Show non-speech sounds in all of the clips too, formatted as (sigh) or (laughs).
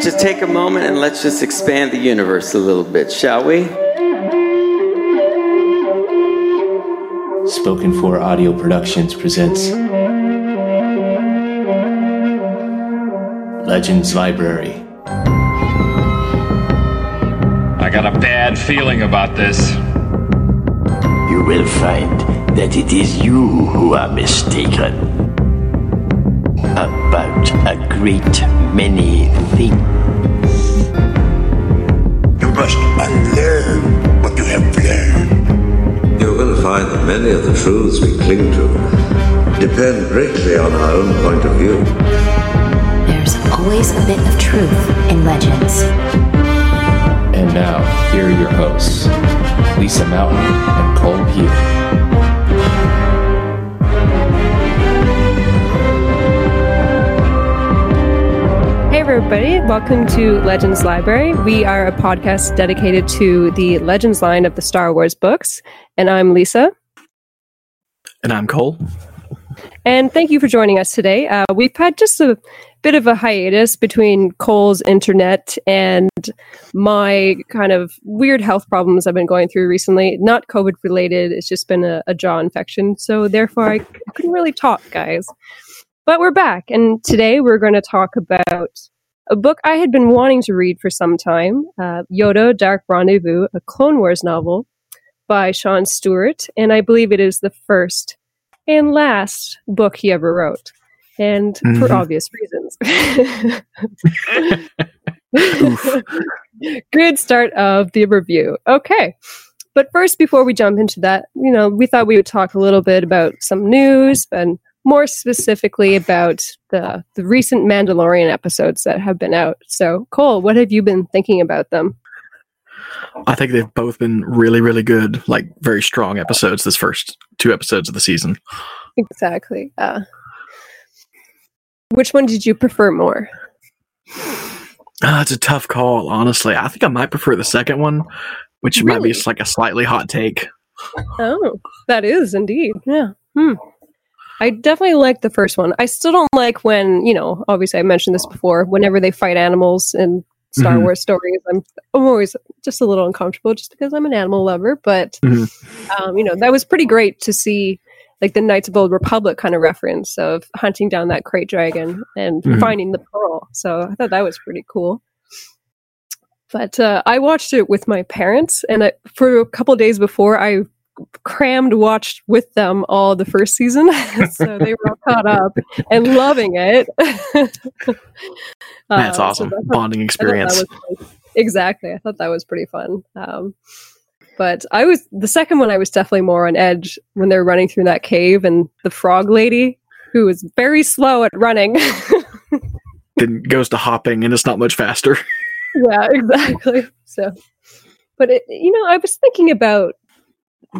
Just take a moment and let's just expand the universe a little bit, shall we? Spoken for Audio Productions presents Legends Library. I got a bad feeling about this. You will find that it is you who are mistaken about a great many things. You must unlearn what you have learned. You're going to find that many of the truths we cling to depend greatly on our own point of view. There's always a bit of truth in legends. And now, here are your hosts, Lisa Mountain and Cole Hugh. Everybody, welcome to Legends Library. We are a podcast dedicated to the Legends line of the Star Wars books. And I'm Lisa. And I'm Cole. And thank you for joining us today. Uh, we've had just a bit of a hiatus between Cole's internet and my kind of weird health problems I've been going through recently. Not COVID related, it's just been a, a jaw infection. So, therefore, I couldn't really talk, guys. But we're back, and today we're going to talk about a book I had been wanting to read for some time uh, Yoda Dark Rendezvous, a Clone Wars novel by Sean Stewart. And I believe it is the first and last book he ever wrote. And mm-hmm. for obvious reasons. (laughs) Good start of the review. Okay. But first, before we jump into that, you know, we thought we would talk a little bit about some news and more specifically about the the recent Mandalorian episodes that have been out. So, Cole, what have you been thinking about them? I think they've both been really, really good, like very strong episodes. This first two episodes of the season. Exactly. Uh, which one did you prefer more? Uh, it's a tough call, honestly. I think I might prefer the second one, which really? might be like a slightly hot take. Oh, that is indeed. Yeah. Hmm. I definitely like the first one. I still don't like when, you know, obviously I mentioned this before, whenever they fight animals in Star mm-hmm. Wars stories, I'm, I'm always just a little uncomfortable just because I'm an animal lover. But, mm-hmm. um, you know, that was pretty great to see like the Knights of Old Republic kind of reference of hunting down that krayt dragon and mm-hmm. finding the pearl. So I thought that was pretty cool. But uh, I watched it with my parents, and I, for a couple days before, I crammed watched with them all the first season. (laughs) So they were all caught up and loving it. (laughs) That's uh, awesome. so that's bonding experience. exactly. I thought that was pretty fun. Um, but i was the second one i was definitely more on edge when they're running through that cave and the frog lady who was very slow at running. (laughs) Then goes to hopping and it's not much faster. Yeah exactly. So but it, you know i was thinking about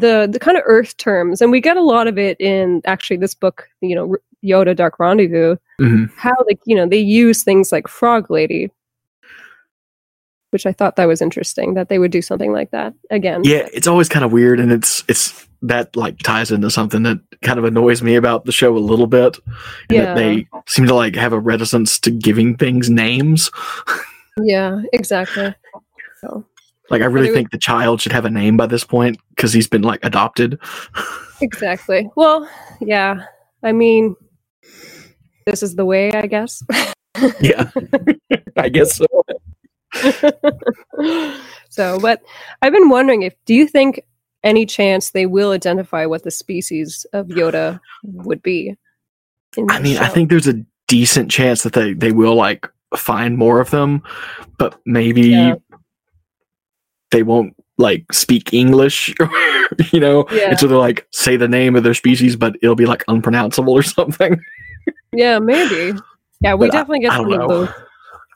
the the kind of earth terms and we get a lot of it in actually this book you know Yoda Dark Rendezvous, Mhm. how like you know they use things like Frog Lady, which I thought that was interesting that they would do something like that again. Yeah, it's always kind of weird, and it's it's that like ties into something that kind of annoys me about the show a little bit. Yeah. that they seem to like have a reticence to giving things names. (laughs) yeah, exactly. So Like I really think the child should have a name by this point because he's been like adopted. (laughs) exactly. Well, yeah. I mean, this is the way, I guess. (laughs) yeah, I guess so. (laughs) so, but I've been wondering if do you think any chance they will identify what the species of Yoda would be? I mean, I think there's a decent chance that they they will like find more of them, but maybe Yeah. They won't like speak English, (laughs) you know, Yeah. and so they're like say the name of their species, but it'll be like unpronounceable or (laughs) something. Yeah, maybe. Yeah, we But definitely get some of those.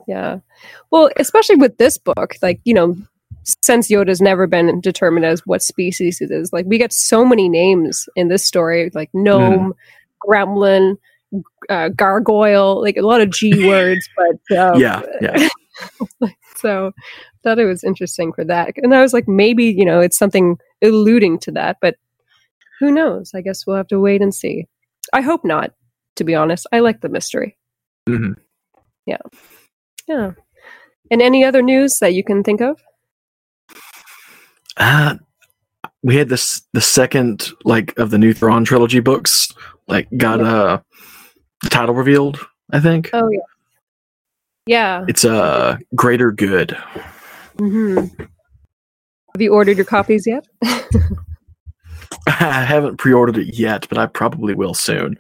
Yeah. Well, especially with this book, like, you know, since Yoda's never been determined as what species it is, like, we get so many names in this story, like gnome, gremlin, uh, gargoyle, like a lot of G (laughs) words, but um, yeah, yeah. so thought it was interesting for that. And I was like, maybe, you know, it's something alluding to that, but who knows? I guess we'll have to wait and see. I hope not, to be honest. I like the mystery. hmm Yeah. Yeah. And any other news that you can think of? Uh, we had this the second like of the new Thrawn trilogy books, like got uh title revealed. I think Oh yeah. Yeah. it's uh greater good. Hmm Have you ordered your copies yet? (laughs) I haven't pre-ordered it yet, but I probably will soon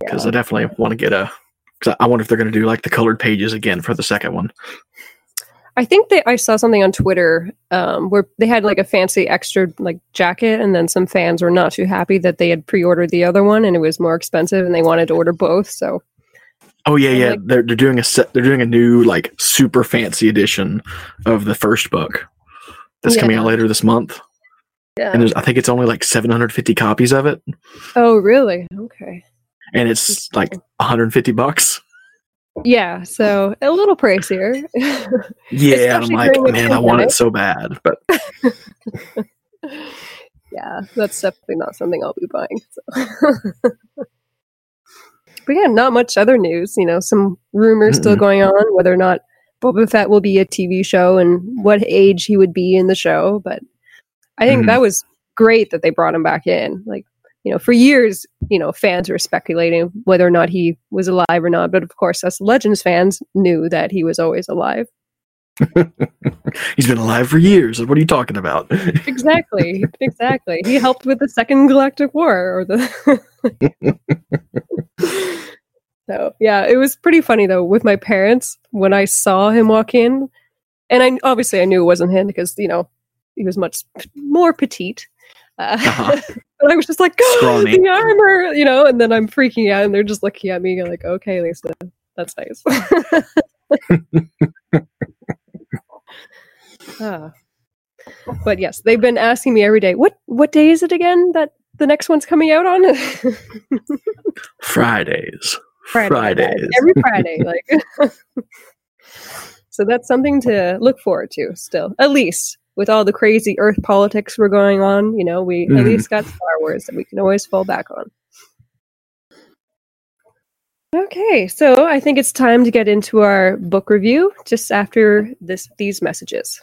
because I definitely want to get a. Cause I wonder if they're going to do like the colored pages again for the second one. I think that I saw something on Twitter um, where they had like a fancy extra like jacket, and then some fans were not too happy that they had pre-ordered the other one and it was more expensive, and they wanted to order both. So Oh yeah, yeah. like- they're they're doing a set. They're doing a new like super fancy edition of the first book that's coming out later this month. yeah. And there's, I think it's only like 750 copies of it, Oh really? Okay. and it's like 150 bucks. Yeah. So a little pricier. (laughs) Yeah, and I'm like, man, I want it so bad, but (laughs) yeah, that's definitely not something I'll be buying. So. (laughs) but yeah, not much other news. You know, some rumors still Mm-mm. going on whether or not Boba Fett will be a TV show and what age he would be in the show. But I think Mhm. that was great that they brought him back in. Like, you know, for years, you know, fans were speculating whether or not he was alive or not. But of course, us Legends fans knew that he was always alive. (laughs) he's been alive for years. What are you talking about? Exactly, exactly. He helped with the Second Galactic War, or the. (laughs) so yeah, it was pretty funny though with my parents when I saw him walk in, and I obviously I knew it wasn't him because you know he was much more petite. Uh, Uh-huh. (laughs) but I was just like, Scrawny. the armor, you know, and then I'm freaking out, and they're just looking at me like, okay, Lisa, that's nice. Ah. But yes, they've been asking me every day, what what day is it again that the next one's coming out on? (laughs) Fridays. Friday, Fridays. every Friday, like. (laughs) so that's something to look forward to. Still, at least with all the crazy Earth politics we're going on, you know, we at Mhm. least got Star Wars that we can always fall back on. Okay, so I think it's time to get into our book review just after this these messages.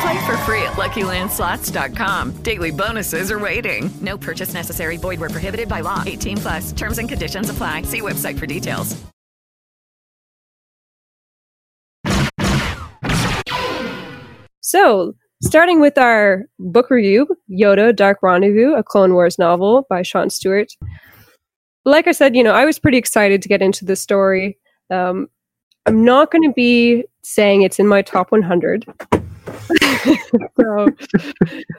Play for free at LuckyLandSlots.com. Daily bonuses are waiting. No purchase necessary. Void where prohibited by law. 18 plus. Terms and conditions apply. See website for details. So, starting with our book review, Yoda: Dark Rendezvous, a Clone Wars novel by Sean Stewart. Like I said, you know, I was pretty excited to get into this story. Um, I'm not going to be saying it's in my top 100. (laughs) so,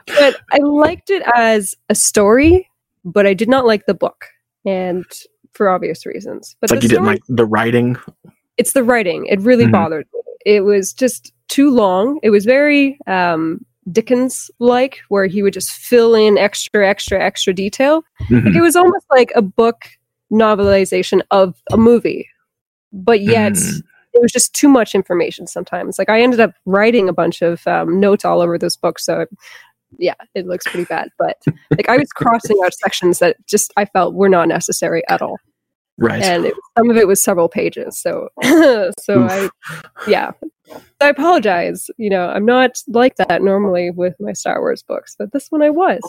but I liked it as a story, but I did not like the book, and for obvious reasons. But like you didn't like the writing. it's the writing. It really Mhm. bothered me. It was just too long. It was very um, Dickens like, where he would just fill in extra, extra, extra detail. Like Mhm. it was almost like a book novelization of a movie, but yet Mhm. It was just too much information sometimes. Like I ended up writing a bunch of um, notes all over this book, so yeah, it looks pretty bad. But like I was (laughs) crossing out sections that just I felt were not necessary at all Right. and it, some of it was several pages so (laughs) so i yeah i apologize you know i'm not like that normally with my star wars books but this one i was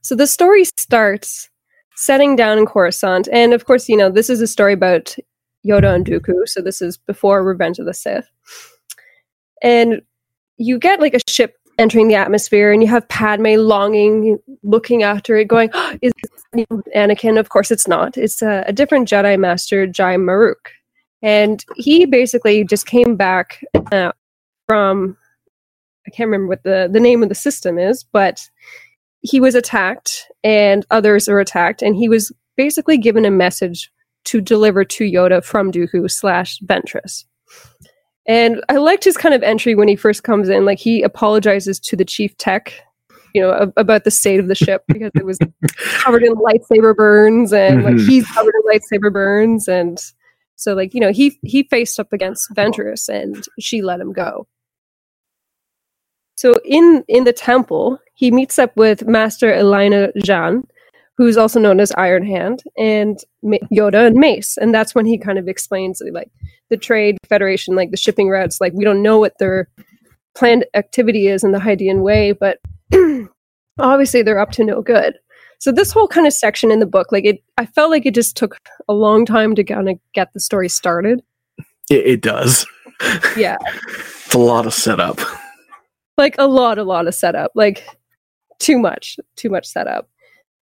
so the story starts setting down in coruscant and of course you know this is a story about yoda and dooku. So this is before revenge of the sith. And you get like a ship entering the atmosphere and you have padme longing looking after it going (gasps) is this anakin? Of course it's not. It's a, a different jedi master jai maruk and he basically just came back uh, from i can't remember what the, the name of the system is but he was attacked and others were attacked and he was basically given a message to deliver to yoda from dooku slash ventress and I liked his kind of entry when he first comes in. Like he apologizes to the chief tech, you know, ab- about the state of the ship (laughs) because it was covered in lightsaber burns, and like Mhm. he's covered in lightsaber burns, and so like you know he he faced up against Ventress, and she let him go. So in in the temple, he meets up with Master Elena Jean, who's also known as Iron Hand, and Ma- Yoda and Mace, and that's when he kind of explains like the trade federation, like the shipping routes, like we don't know what their planned activity is in the Hydian Way, but (clears throat) obviously they're up to no good. So this whole kind of section in the book, like it, I felt like it just took a long time to kind of get the story started. It, it does. (laughs) Yeah, It's a lot of setup. like a lot, a lot of setup, like too much, too much setup.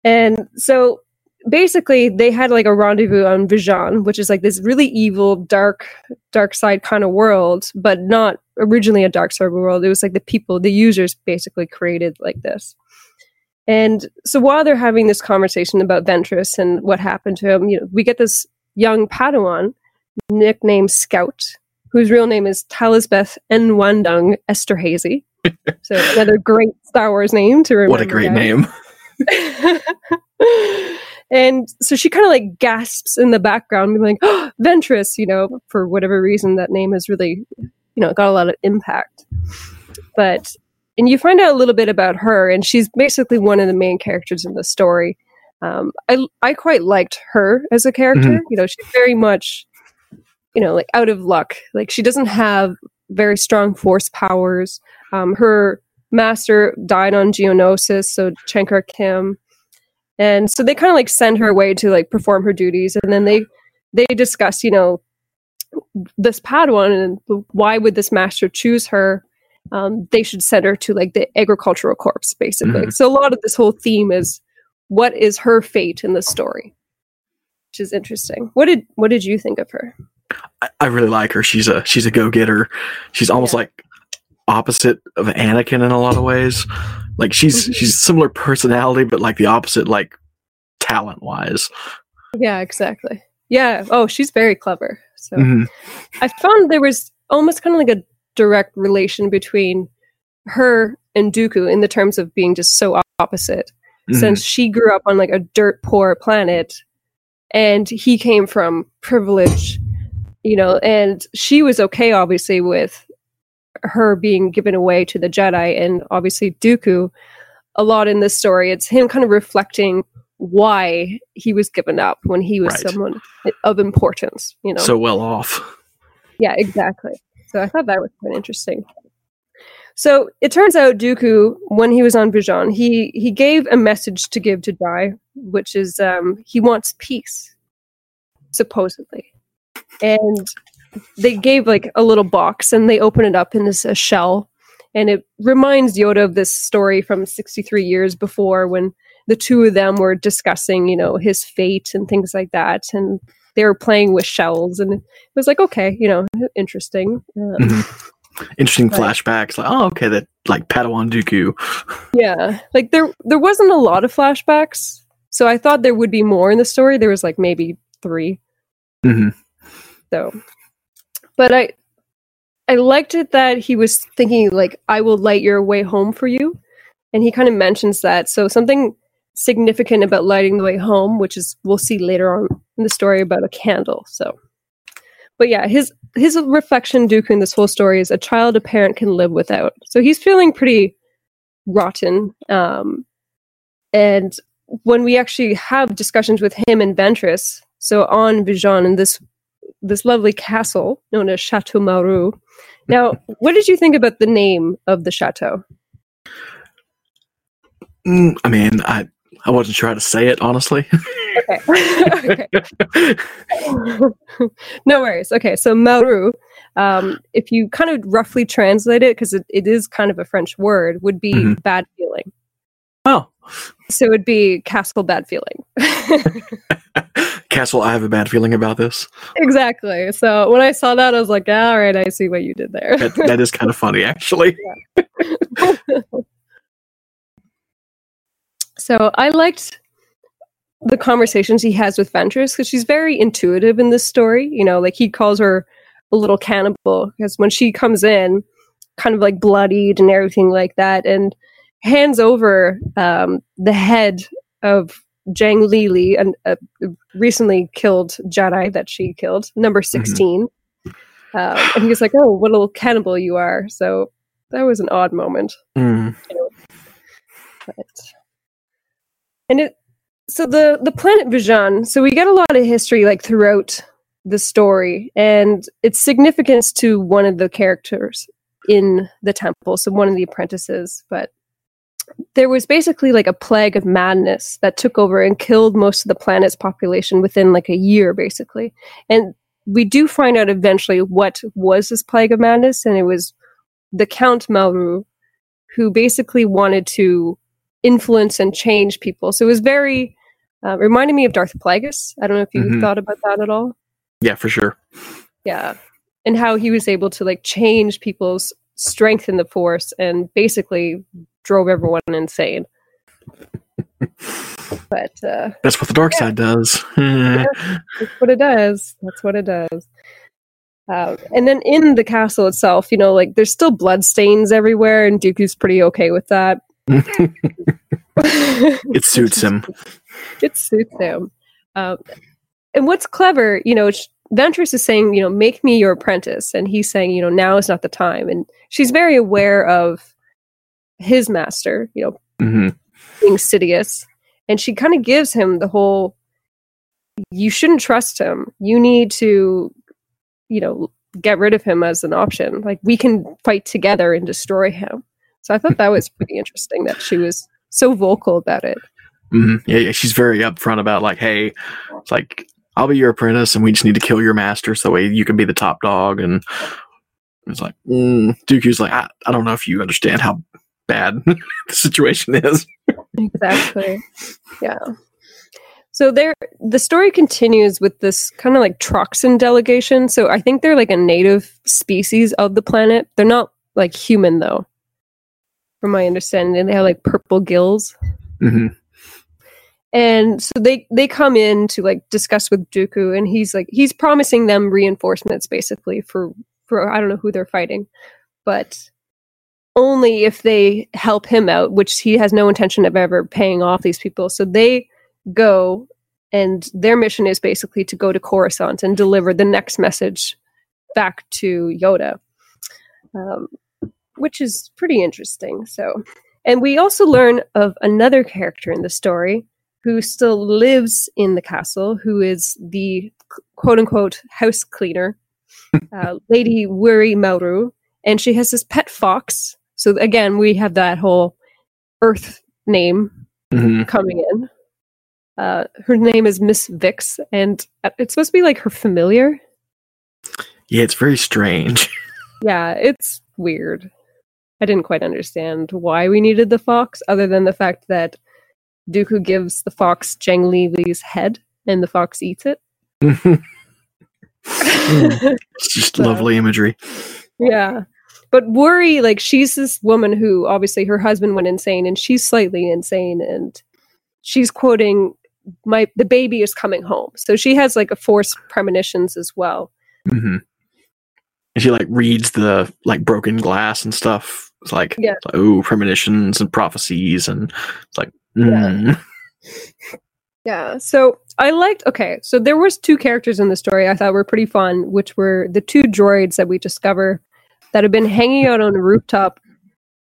And so basically they had like a rendezvous on Vjun, which is like this really evil, dark, dark side kind of world, but not originally a dark side world. It was like the people, the users basically created like this. And so while they're having this conversation about Ventress and what happened to him, you know, we get this young Padawan nicknamed Scout, whose real name is Tallisibeth Enwandung Esterhazy. (laughs) So another great Star Wars name to remember. What a great guys. name. (laughs) and so she kind of like gasps in the background, being like, oh, Ventress, you know, for whatever reason, that name has really, you know, got a lot of impact. But, and you find out a little bit about her, and she's basically one of the main characters in the story. Um, I, I quite liked her as a character. Mhm. You know, she's very much, you know, like out of luck. Like she doesn't have very strong force powers. Um, her master died on Geonosis, so Chenkar Kim. And so they kind of like send her away to like perform her duties, and then they they discuss, you know, this Padawan and why would this master choose her? Um, they should send her to like the agricultural corps, basically. Mhm. So a lot of this whole theme is what is her fate in the story, which is interesting. What did what did you think of her? I, I really like her. She's a she's a go getter. She's almost like opposite of Anakin in a lot of ways. Like she's (laughs) she's similar personality, but like the opposite, like talent wise. Yeah, exactly. Yeah. Oh, she's very clever. So Mhm. I found there was almost kind of like a direct relation between her and Dooku in the terms of being just so opposite. Mhm. Since she grew up on like a dirt poor planet and he came from privilege, you know, and she was okay obviously with her being given away to the Jedi and obviously Dooku a lot in this story it's him kind of reflecting why he was given up when he was Right. someone of importance, you know. So well off. Yeah, exactly. So I thought that was quite interesting. So it turns out Dooku, when he was on Vjun, he he gave a message to give to Jai, which is um, he wants peace, supposedly, and they gave like a little box and they open it up and it's a shell, and it reminds Yoda of this story from sixty three years before when the two of them were discussing, you know, his fate and things like that, and they were playing with shells, and it was like, okay, you know, interesting. Um. Interesting Right. flashbacks. Like, oh, okay, that like Padawan Dooku. Yeah, like there there wasn't a lot of flashbacks, so I thought there would be more in the story. There was like maybe three. hmm So, but I I liked it that he was thinking like I will light your way home for you, and he kind of mentions that. So something significant about lighting the way home, which is we'll see later on in the story about a candle. So, but yeah, his his reflection, Dooku, in this whole story is a child a parent can live without. So he's feeling pretty rotten. Um, and when we actually have discussions with him and Ventress, so on Vjun in this this lovely castle known as Chateau Malreaux. (laughs) Now, what did you think about the name of the chateau? Mm, I mean, I I wasn't sure how to say it honestly. Okay. (laughs) okay. (laughs) no worries. Okay, so Malreaux, um, if you kind of roughly translate it, because it, it is kind of a French word, would be Mhm. bad feeling. Oh, So it would be castle bad feeling. Castle, I have a bad feeling about this. exactly. So when I saw that, I was like, "Ah, all right, I see what you did there. That, that is kind of funny, (laughs) actually. (laughs) So I liked the conversations he has with Ventress because she's very intuitive in this story. You know, like he calls her a little cannibal because when she comes in, kind of like bloodied and everything like that, and hands over um, the head of Jang Lili, and a recently killed Jedi that she killed, number 16 Um, and he was like, "Oh, what a little cannibal you are!" So that was an odd moment. Mm. But and it so the the planet Vjun. So we get a lot of history like throughout the story, and its significance to one of the characters in the temple. So one of the apprentices, but there was basically like a plague of madness that took over and killed most of the planet's population within like a year, basically. And we do find out eventually what was this plague of madness, and it was the Count Malreaux, who basically wanted to influence and change people. So it was very uh, reminded me of Darth Plagueis. I don't know if you Mhm. thought about that at all. Yeah, for sure. Yeah, and how he was able to like change people's strength in the Force and basically drove everyone insane. (laughs) but uh, That's what the dark side does. (laughs) that's what it does. That's what it does. Um, and then in the castle itself, you know, like there's still blood stains everywhere, and Dooku's pretty okay with that. (laughs) it suits him. it suits him. Um, and what's clever, you know, Ventress is saying, you know, make me your apprentice, and he's saying, you know, now is not the time. And she's very aware of his master, you know, hmm being Sidious, and she kind of gives him the whole you shouldn't trust him. You need to, you know, get rid of him as an option. Like we can fight together and destroy him. So I thought that was pretty interesting that she was so vocal about it. hmm Yeah, yeah, she's very upfront about like, hey, it's like I'll be your apprentice, and we just need to kill your master so that way you can be the top dog. And it's like mm. Dooku's like, I, I don't know if you understand how bad (laughs) the situation is. Exactly. yeah. So there the story continues with this kind of like Troxan delegation. So I think they're like a native species of the planet. They're not like human though. From my understanding, they have like purple gills. hmm and so they they come in to like discuss with Dooku, and he's like he's promising them reinforcements basically for for I don't know who they're fighting, but only if they help him out, which he has no intention of ever paying off these people. So they go, and their mission is basically to go to Coruscant and deliver the next message back to Yoda, um, which is pretty interesting. So, and we also learn of another character in the story who still lives in the castle, who is the quote unquote house cleaner, (laughs) uh, Lady Whirry Malreaux, and she has this pet fox. So again, we have that whole Earth name Mhm. coming in. Uh, her name is Miss Vix, and it's supposed to be like her familiar. Yeah, it's very strange. (laughs) Yeah, it's weird. I didn't quite understand why we needed the fox, other than the fact that Dooku gives the fox Zhang Li Li's head, and the fox eats it. (laughs) (laughs) it's just lovely imagery. Yeah. But Whirry, like, she's this woman who obviously her husband went insane and she's slightly insane and she's quoting, My the baby is coming home. So she has like a forced premonitions as well. Mm-hmm. And she like reads the like broken glass and stuff. It's like, Yeah. it's like, oh, premonitions and prophecies, and it's like, mm. (laughs) Yeah. So I liked okay, so there was two characters in the story I thought were pretty fun, which were the two droids that we discover that have been hanging out on a rooftop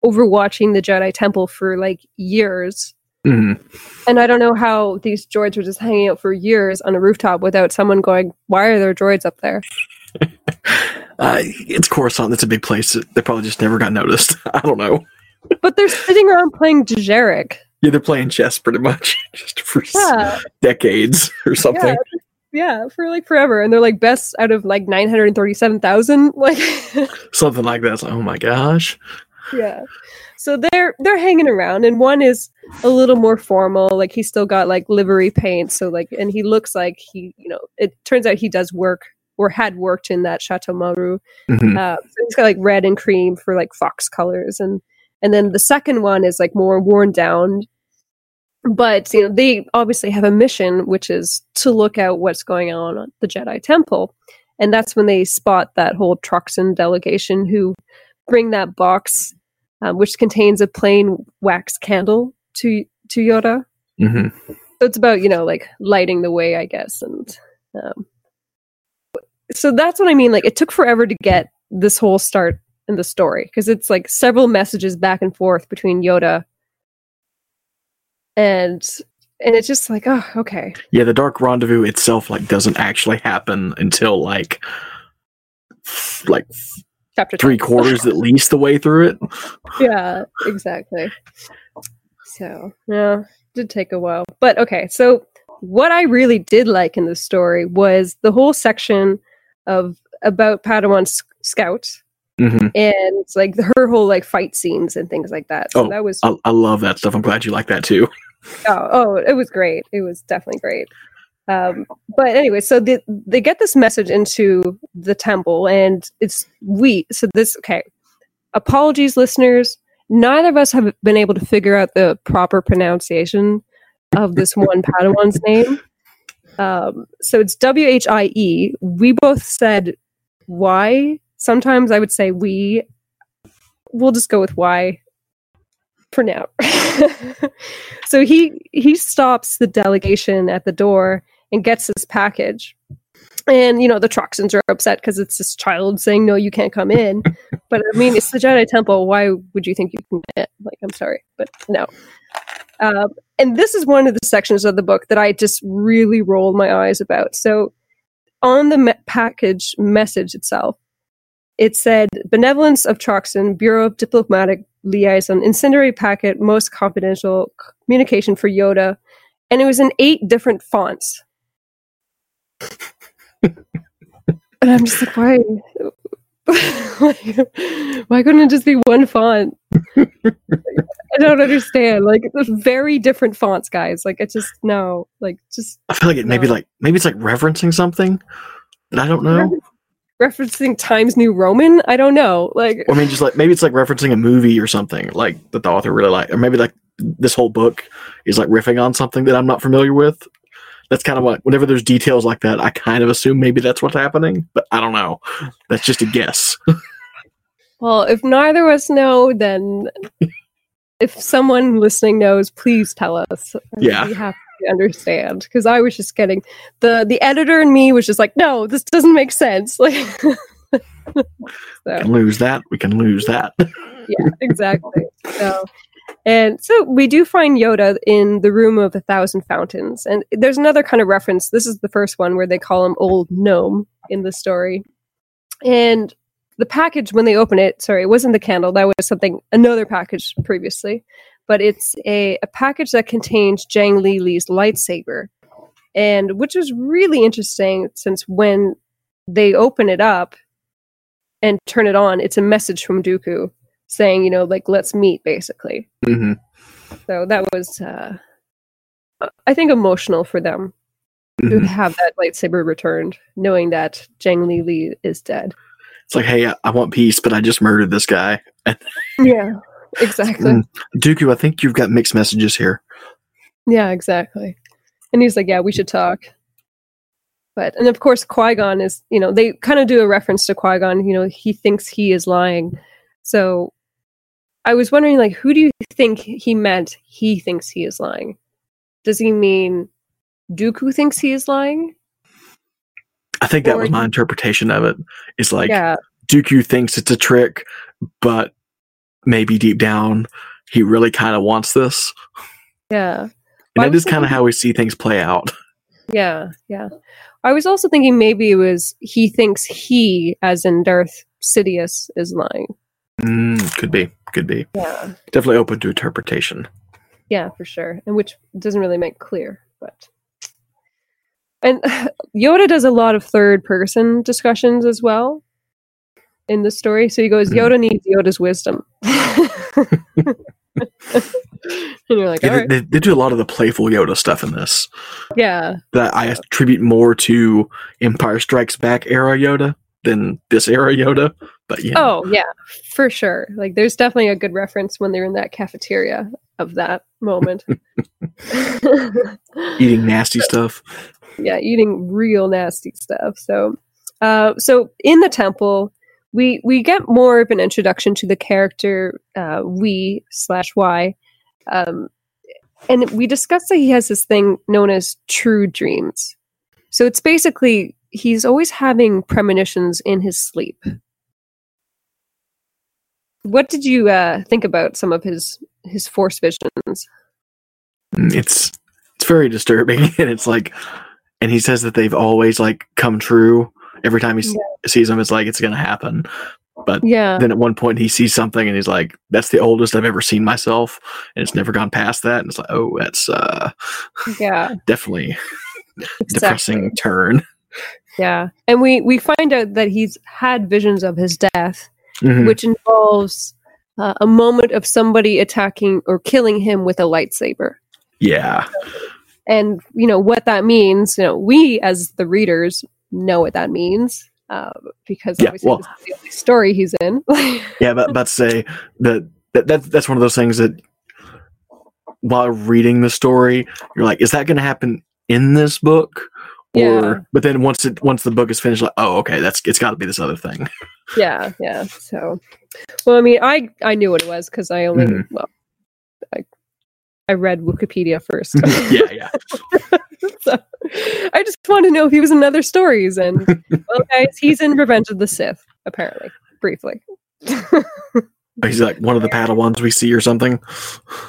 overwatching the Jedi Temple for like years. Mhm. And I don't know how these droids were just hanging out for years on a rooftop without someone going, Why are there droids up there? (laughs) Uh, it's Coruscant. That's a big place. They probably just never got noticed. (laughs) I don't know. But they're sitting around playing dejarik. Yeah, they're playing chess pretty much, (laughs) just for Yeah. decades or something. Yeah, yeah, for like forever. And they're like best out of like nine hundred and thirty seven thousand. (laughs) Like Something like that. It's like, oh my gosh. yeah so they're they're hanging around and one is a little more formal like he's still got like livery paint so like and he looks like he you know it turns out he does work or had worked in that chateau Malreaux Mhm. uh, so he's got like red and cream for like fox colors and and then the second one is like more worn down but you know they obviously have a mission which is to look out what's going on at the jedi temple. And that's when they spot that whole truxon delegation who bring that box um, which contains a plain wax candle to to yoda. Hmm so it's about you know like lighting the way i guess and um, so that's what i mean like it took forever to get this whole start in the story because it's like several messages back and forth between yoda and and it's just like oh okay. Yeah, the Dark Rendezvous itself like doesn't actually happen until like like chapter three quarters at least the way through it. yeah exactly. So yeah did take a while. But okay so what i really did like in the story was the whole section of about padawan S- scout hmm and like (laughs) her whole like fight scenes and things like that. So Oh, that was I, I love that stuff. I'm glad you like that too. (laughs) oh, oh it was great. It was definitely great. Um, but anyway so they, they get this message into the temple and it's we so this okay. Apologies listeners. Neither of us have been able to figure out the proper pronunciation of this (laughs) one padawan's name. Um, so it's w-h-i-e we both said why sometimes i would say we we'll just go with why for now. (laughs) so he he stops the delegation at the door and gets his package. And you know the Troxans are upset because it's this child saying no, you can't come in. but I mean, it's the Jedi Temple. Why would you think you can get? in? Like, I'm sorry, but no. Um, and this is one of the sections of the book that I just really rolled my eyes about. So on the me- package message itself, it said benevolence of Troxon, Bureau of Diplomatic Liaison, incendiary packet, most confidential communication for Yoda. And it was in eight different fonts. (laughs) and I'm just like, why? (laughs) why couldn't it just be one font? I don't understand. Like, very different fonts, guys. Like, it's just, no. Like, just. I feel like it maybe like maybe it's like referencing something that I don't know. Referencing Times New Roman. I don't know. Like, Or I mean, just like maybe it's like referencing a movie or something like that the author really like, or maybe like this whole book is like riffing on something that I'm not familiar with. That's kind of what. Whenever there's details like that, I kind of assume maybe that's what's happening, but I don't know. That's just a guess. (laughs) well, if neither of us know, then if someone listening knows, please tell us. Yeah. Understand because I was just getting the the editor and me was just like, no, this doesn't make sense. (laughs) Like, We can lose that. We can lose that. yeah, exactly. So, and so we do find Yoda in the room of a thousand fountains, and there's another kind of reference. This is the first one where they call him Old Gnome in the story, and the package when they open it, sorry, it wasn't the candle. That was something another package previously, but it's a, a package that contains Jang Li Li's lightsaber, and which was really interesting since when they open it up and turn it on, it's a message from Dooku saying, you know, like let's meet, basically. hmm So that was, uh, I think, emotional for them to Mhm. have that lightsaber returned, knowing that Jang Li Li is dead. It's like, hey, I want peace, but I just murdered this guy. (laughs) Yeah, exactly. Mm. Dooku, I think you've got mixed messages here. Yeah, exactly. And he's like, yeah, we should talk. But and of course, Qui Gon is, you know, they kind of do a reference to Qui Gon. You know, he thinks he is lying. So I was wondering, like, who do you think he meant? He thinks he is lying. Does he mean Dooku thinks he is lying? I think that Or was my interpretation of it. It's like Yeah. Dooku thinks it's a trick, but maybe deep down he really kind of wants this. Yeah. And Well, that is kind of how we see things play out. (laughs) Yeah, yeah. I was also thinking maybe it was he thinks he, as in Darth Sidious, is lying. Mm, could be, could be. Yeah. Definitely open to interpretation. Yeah, for sure. And which doesn't really make clear, but and (laughs) Yoda does a lot of third person discussions as well in the story. So he goes, Yoda needs Yoda's wisdom. (laughs) and you're like, Yeah, all they, right. they, they do a lot of the playful Yoda stuff in this Yeah. that I attribute more to Empire Strikes Back era Yoda than this era Yoda. But yeah, Oh, yeah, for sure. Like there's definitely a good reference when they're in that cafeteria of that moment. (laughs) (laughs) eating nasty stuff. yeah, eating real nasty stuff. So, uh, so in the temple, we we get more of an introduction to the character uh, we slash Y, um, and we discuss that he has this thing known as true dreams. So it's basically he's always having premonitions in his sleep. What did you uh, think about some of his his force visions? Mm, It's it's very disturbing, (laughs) and it's like, and he says that they've always like come true. Every time he s- sees him, it's like it's gonna happen. But Yeah. then at one point he sees something, and he's like, "That's the oldest I've ever seen myself," and it's never gone past that. And it's like, oh, that's uh, Yeah. (laughs) definitely (laughs) depressing turn. Yeah, and we we find out that he's had visions of his death, Mhm. which involves uh, a moment of somebody attacking or killing him with a lightsaber. Yeah, And you know what that means. You know, we as the readers know what that means uh, because Yeah, obviously well- this is the only story he's in. (laughs) yeah. But to say that that, that that's one of those things that while reading the story, you're like, is that going to happen in this book? Or Yeah. but then once it once the book is finished, like, oh, okay, that's it's got to be this other thing. (laughs) yeah, yeah. So, well, I mean, I I knew what it was because I only Mhm. well, I I read Wikipedia first. (laughs) (laughs) yeah, yeah. (laughs) so I just want to know if he was in other stories. And well, guys, he's in Revenge of the Sith, apparently, briefly. He's like one of the Padawans we see or something.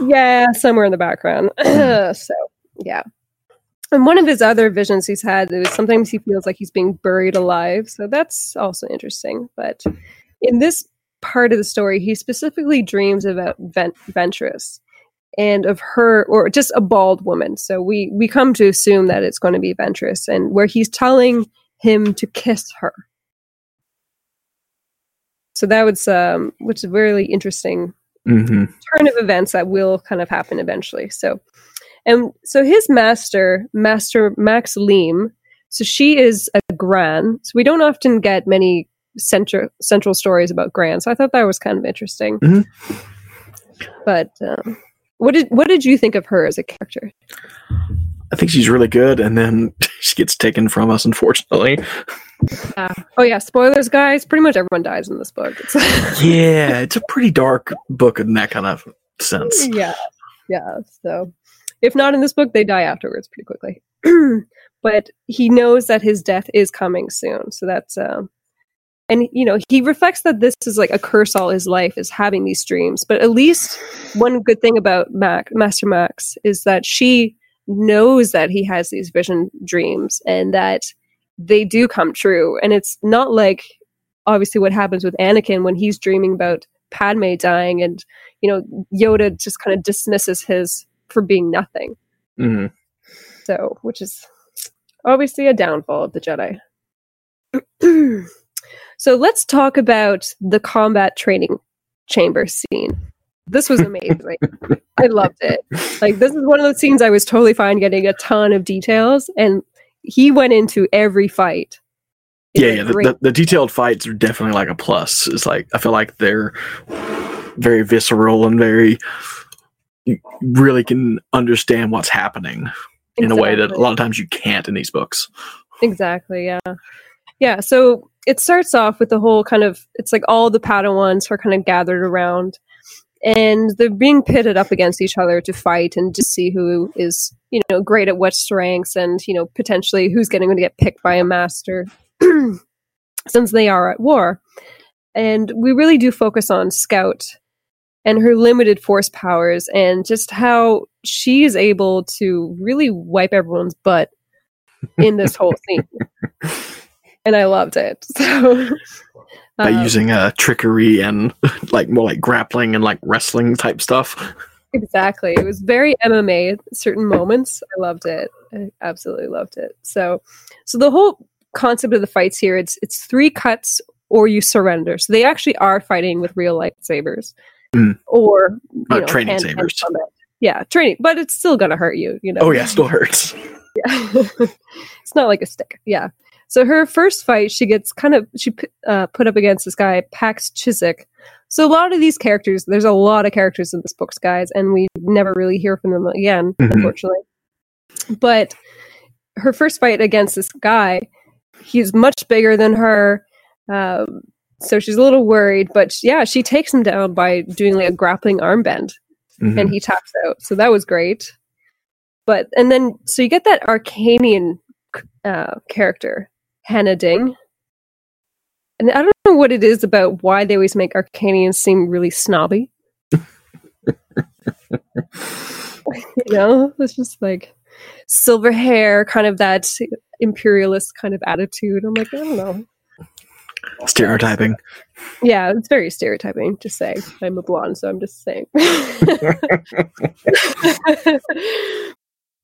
Yeah, somewhere in the background. (clears throat) (clears throat) so yeah. And one of his other visions he's had is sometimes he feels like he's being buried alive. So that's also interesting. But in this part of the story, he specifically dreams about Ven- Ventress and of her, or just a bald woman. So we we come to assume that it's going to be Ventress, and where he's telling him to kiss her. So that was um, which is really interesting Mm-hmm. turn of events that will kind of happen eventually. So, and so his master, Master Maks Leem, So she is a Gran. So we don't often get many central central stories about Gran. So I thought that was kind of interesting. Mm-hmm. But um, what did what did you think of her as a character? I think she's really good, and then (laughs) she gets taken from us, unfortunately. Uh, oh yeah, spoilers, guys. Pretty much everyone dies in this book. It's (laughs) yeah, it's a pretty dark book in that kind of sense. yeah, yeah. So if not in this book, they die afterwards pretty quickly. (clears throat) but he knows that his death is coming soon, so that's um, and you know he reflects that this is like a curse all his life is having these dreams. But at least one good thing about Mac, Master Maks is that she knows that he has these vision dreams and that they do come true. And it's not like obviously what happens with Anakin when he's dreaming about Padme dying and you know Yoda just kind of dismisses his for being nothing. Mm-hmm. So, which is obviously a downfall of the Jedi. (clears throat) so let's talk about the combat training chamber scene. This was amazing. (laughs) I loved it. Like this is one of those scenes I was totally fine getting a ton of details, and he went into every fight. yeah, yeah. The, the, the, detailed fights are definitely like a plus. It's like I feel like they're very visceral and very really can understand what's happening exactly. in a way that a lot of times you can't in these books. Exactly. Yeah. Yeah. So it starts off with the whole kind of it's like all the Padawans are kind of gathered around and they're being pitted up against each other to fight and to see who is you know great at what strengths and you know potentially who's getting to get picked by a master (clears throat) since they are at war and we really do focus on scout and her limited force powers and just how she is able to really wipe everyone's butt in this whole (laughs) scene and i loved it (laughs) so by um, using uh, trickery and (laughs) like more like grappling and like wrestling type stuff. Exactly. It was very MMA at certain moments. I loved it. I absolutely loved it. So so the whole concept of the fights here, it's it's three cuts or you surrender. So they actually are fighting with real lightsabers. Mm. Or uh, know, training hand, sabers. Hand yeah, training, but it's still gonna hurt you, you know. Oh yeah, still hurts. (laughs) Yeah. it's not like a stick. Yeah. So her first fight, she gets kind of she uh, put up against this guy Pax Chiswick. So a lot of these characters, there's a lot of characters in this book, guys, and we never really hear from them again, mm-hmm. unfortunately. But her first fight against this guy, he's much bigger than her. Um, so she's a little worried, but yeah, she takes him down by doing like a grappling arm bend, mm-hmm. and he taps out. So that was great. But and then so you get that Arkanian uh, character Hannah Ding. And I don't know what it is about why they always make Arkanians seem really snobby. (laughs) you know, it's just like silver hair, kind of that imperialist kind of attitude. I'm like, I don't know. Stereotyping. Yeah, it's very stereotyping. Just saying. I'm a blonde, so I'm just saying. (laughs) (laughs)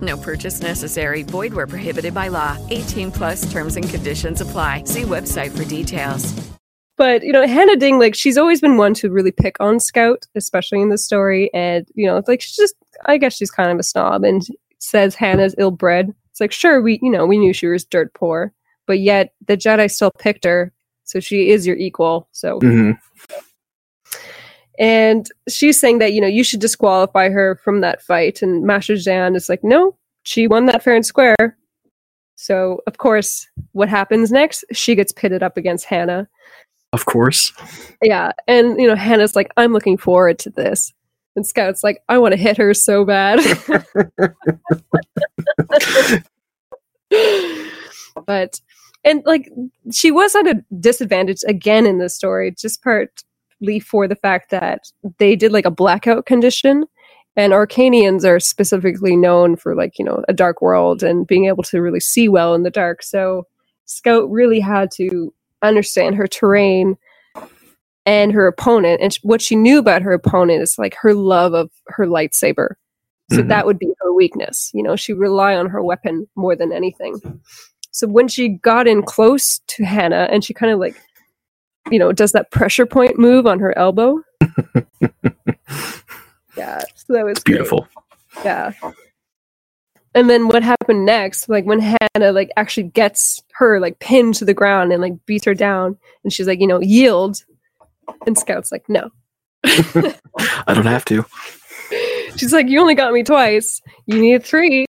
No purchase necessary. Void where prohibited by law. 18 plus terms and conditions apply. See website for details. but you know, Hannah Ding, like she's always been one to really pick on Scout, especially in the story, and you know, it's like she's just, I guess she's kind of a snob and says Hannah's ill-bred. It's like, sure, we, you know, we knew she was dirt poor, but yet the Jedi still picked her, so she is your equal. So, hmm and she's saying that you know you should disqualify her from that fight, and Master Zhan is like, no, she won that fair and square. So, of course, what happens next? She gets pitted up against Hannah. Of course. Yeah. And, you know, Hannah's like, I'm looking forward to this. And Scout's like, I want to hit her so bad. (laughs) (laughs) but, and like, she was at a disadvantage again in this story, just partly for the fact that they did like a blackout condition. And Arkanians are specifically known for like, you know, a dark world and being able to really see well in the dark. So Scout really had to understand her terrain and her opponent. And what she knew about her opponent is like her love of her lightsaber. So Mhm. that would be her weakness. You know, she rely on her weapon more than anything. So when she got in close to Hannah and she kind of like, you know, does that pressure point move on her elbow. (laughs) yeah. So that was great. Beautiful. Yeah. And then what happened next, like when Hannah like actually gets her like pinned to the ground and like beats her down and she's like, you know, yield. And Scout's like, no. (laughs) I don't have to. (laughs) She's like, you only got me twice. You need three.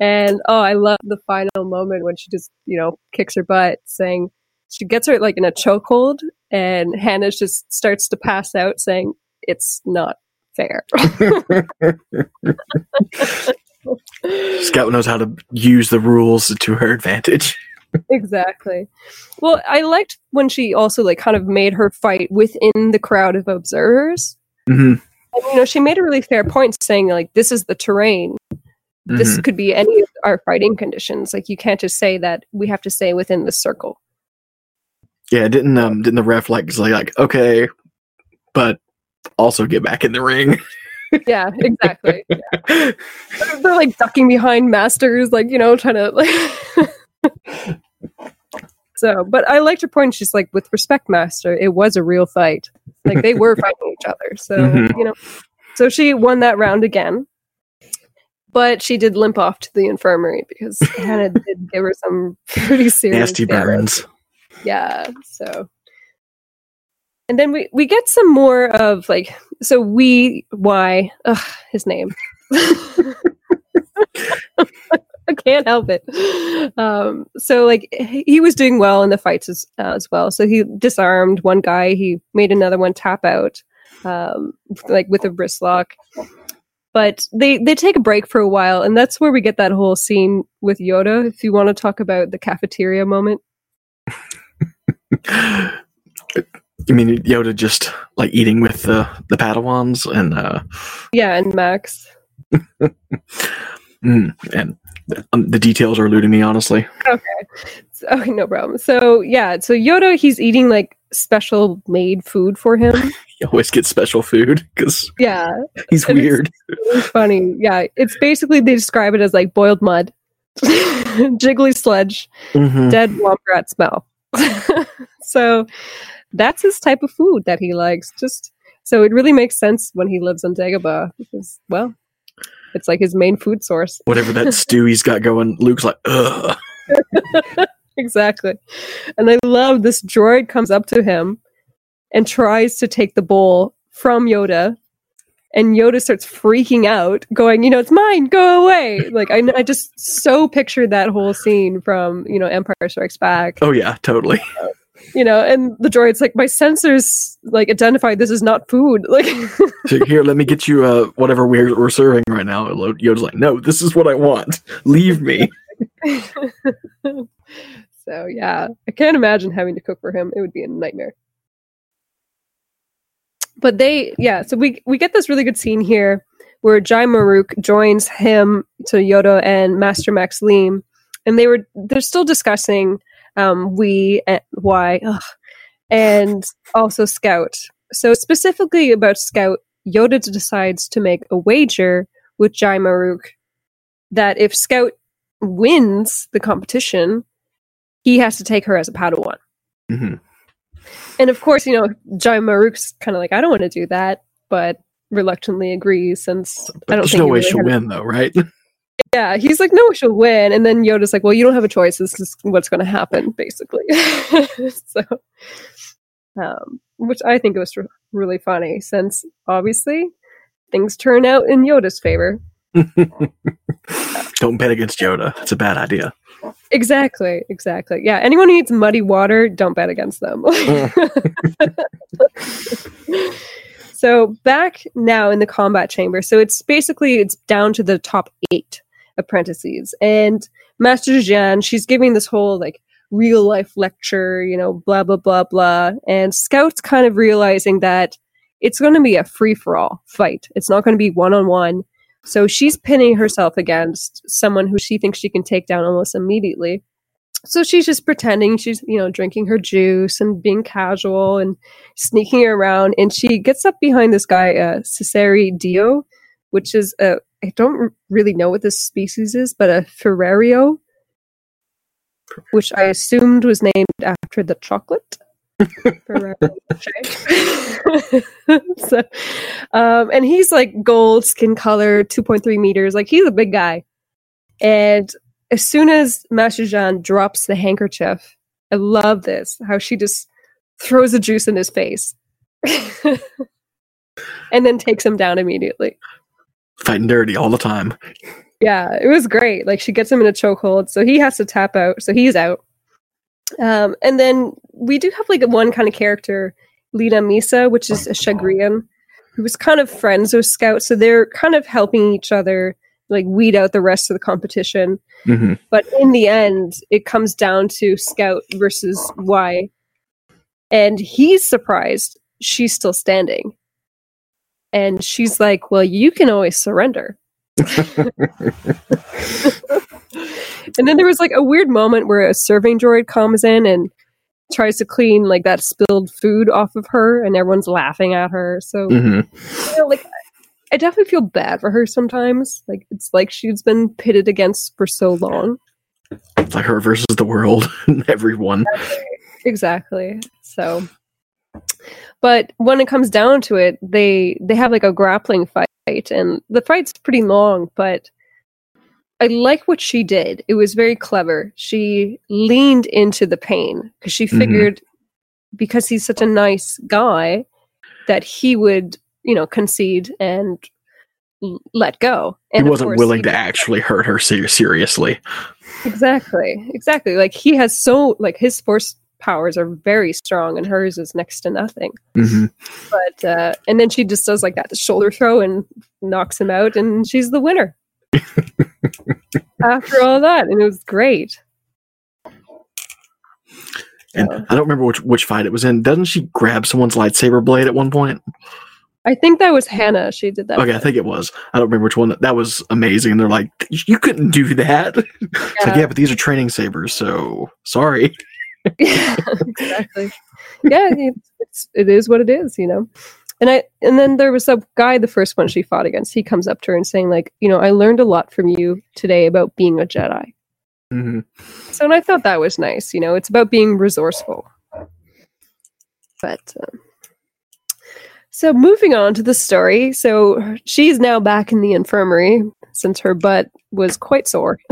and oh, I love the final moment when she just, you know, kicks her butt saying she gets her like in a chokehold and Hannah just starts to pass out saying, it's not fair. (laughs) Scout knows how to use the rules to her advantage. exactly. Well, I liked when she also like kind of made her fight within the crowd of observers. hmm And, you know, she made a really fair point saying like this is the terrain. This Mhm. could be any of our fighting conditions. Like you can't just say that we have to stay within the circle. Yeah, didn't um didn't the ref like say like okay, but also get back in the ring? (laughs) Yeah, exactly. (laughs) Yeah. They're, like ducking behind masters, like you know, trying (laughs) to like. so, but I liked her point. She's like, with respect, master, it was a real fight. Like they were fighting each other. So Mhm. you know, so she won that round again. But she did limp off to the infirmary because Hannah did give her some pretty serious Nasty burns. Yeah. So, and then we we get some more of like so we why ugh, his name. (laughs) I can't help it. Um, so like he was doing well in the fights as, as well. So he disarmed one guy. He made another one tap out, um, like with a wrist lock. But they they take a break for a while, and that's where we get that whole scene with Yoda. If you want to talk about the cafeteria moment. You mean Yoda just like eating with the the Padawans and uh Yeah, and Maks. (laughs) mm, and um, the details are eluding me honestly. Okay. So, okay, no problem. So yeah, so Yoda, he's eating like special made food for him. (laughs) He always gets special food because Yeah. he's And it's weird. really funny. Yeah. It's basically they describe it as like boiled mud, (laughs) jiggly sludge, Mhm. dead womp rat smell. (laughs) so that's his type of food that he likes. Just so it really makes sense when he lives on Dagobah because well, it's like his main food source. Whatever that (laughs) stew he's got going, Luke's like, ugh. (laughs) exactly. And I love this droid comes up to him and tries to take the bowl from Yoda. And Yoda starts freaking out, going, you know, it's mine, go away. Like, I, I just so pictured that whole scene from, you know, Empire Strikes Back, Oh yeah, totally. you know, and the droid's like, my sensors, like, identified this is not food. (laughs) Like, So here, let me get you uh whatever we're we're serving right now. Yoda's like, no, this is what I want. Leave me. (laughs) so yeah, I can't imagine having to cook for him. It would be a nightmare. But they, yeah, so we we get this really good scene here where Jai Maruk joins him to Yoda and Master Maks Leem, and they were they're still discussing um, we and why, ugh, and also Scout. So specifically about Scout, Yoda decides to make a wager with Jai Maruk that if Scout wins the competition, he has to take her as a Padawan. hmm And of course, you know, Jai Maruk's kind of like, I don't want to do that, but reluctantly agrees since I don't There's think no way really she'll win, though, right? Yeah, he's like, no, she'll win. And then Yoda's like, well, you don't have a choice. This is what's going to happen, basically. (laughs) so, um, which I think was r- really funny since obviously things turn out in Yoda's favor. (laughs) Don't bet against Yoda. It's a bad idea. Exactly, exactly. Yeah, anyone who eats muddy water, don't bet against them. (laughs) so back now in the combat chamber. So it's basically it's down to the top eight apprentices, and Master Jian, she's giving this whole like real life lecture, you know, blah blah blah blah, and Scout's kind of realizing that it's going to be a free for all fight. It's not going to be one on one. So she's pinning herself against someone who she thinks she can take down almost immediately. So she's just pretending she's, you know, drinking her juice and being casual and sneaking around. And she gets up behind this guy, uh, Cesare Dio, which is a, I don't really know what this species is, but a Ferrario, which I assumed was named after the chocolate. (laughs) So, um, and he's like gold skin color, 2.3 meters. Like he's a big guy. And as soon as Master Jean drops the handkerchief, I love this how she just throws the juice in his face (laughs) and then takes him down immediately. Fighting dirty all the time. Yeah, it was great. Like she gets him in a chokehold, so he has to tap out. So he's out. Um, and then we do have like one kind of character, Lina Misa, which is a Chagrian, who was kind of friends with Scout. So they're kind of helping each other, like weed out the rest of the competition. hmm But in the end, it comes down to Scout versus Y. And he's surprised she's still standing. And she's like, Well, you can always surrender. (laughs) (laughs) (laughs) and then there was like a weird moment where a serving droid comes in and tries to clean like that spilled food off of her, and everyone's laughing at her. So, hmm you know, like, I definitely feel bad for her sometimes. Like, it's like she's been pitted against for so long. It's like her versus the world and (laughs) everyone. Exactly. So, but when it comes down to it, they they have like a grappling fight, and the fight's pretty long. But I like what she did. It was very clever. She leaned into the pain because she Mhm. figured because he's such a nice guy that he would, you know, concede and l- let go. He And of wasn't willing he to actually hurt her ser- seriously. Exactly. Exactly. Like he has so like his force powers are very strong and hers is next to nothing. hmm But uh and then she just does like that shoulder throw and knocks him out and she's the winner. (laughs) After all that. And it was great. And I don't remember which which fight it was in. Doesn't she grab someone's lightsaber blade at one point? I think that was Hannah. She did that. Okay, I think it was. I don't remember which one. That was amazing. And they're like, you couldn't do that. (laughs) It's like, Yeah. yeah, but these are training sabers, so sorry. (laughs) yeah, exactly. Yeah, it's, it's it is what it is, you know. And I and then there was a guy, the first one she fought against. He comes up to her and saying like, you know, I learned a lot from you today about being a Jedi. hmm So, and I thought that was nice. You know, it's about being resourceful. But um, so moving on to the story. So she's now back in the infirmary since her butt was quite sore. (laughs)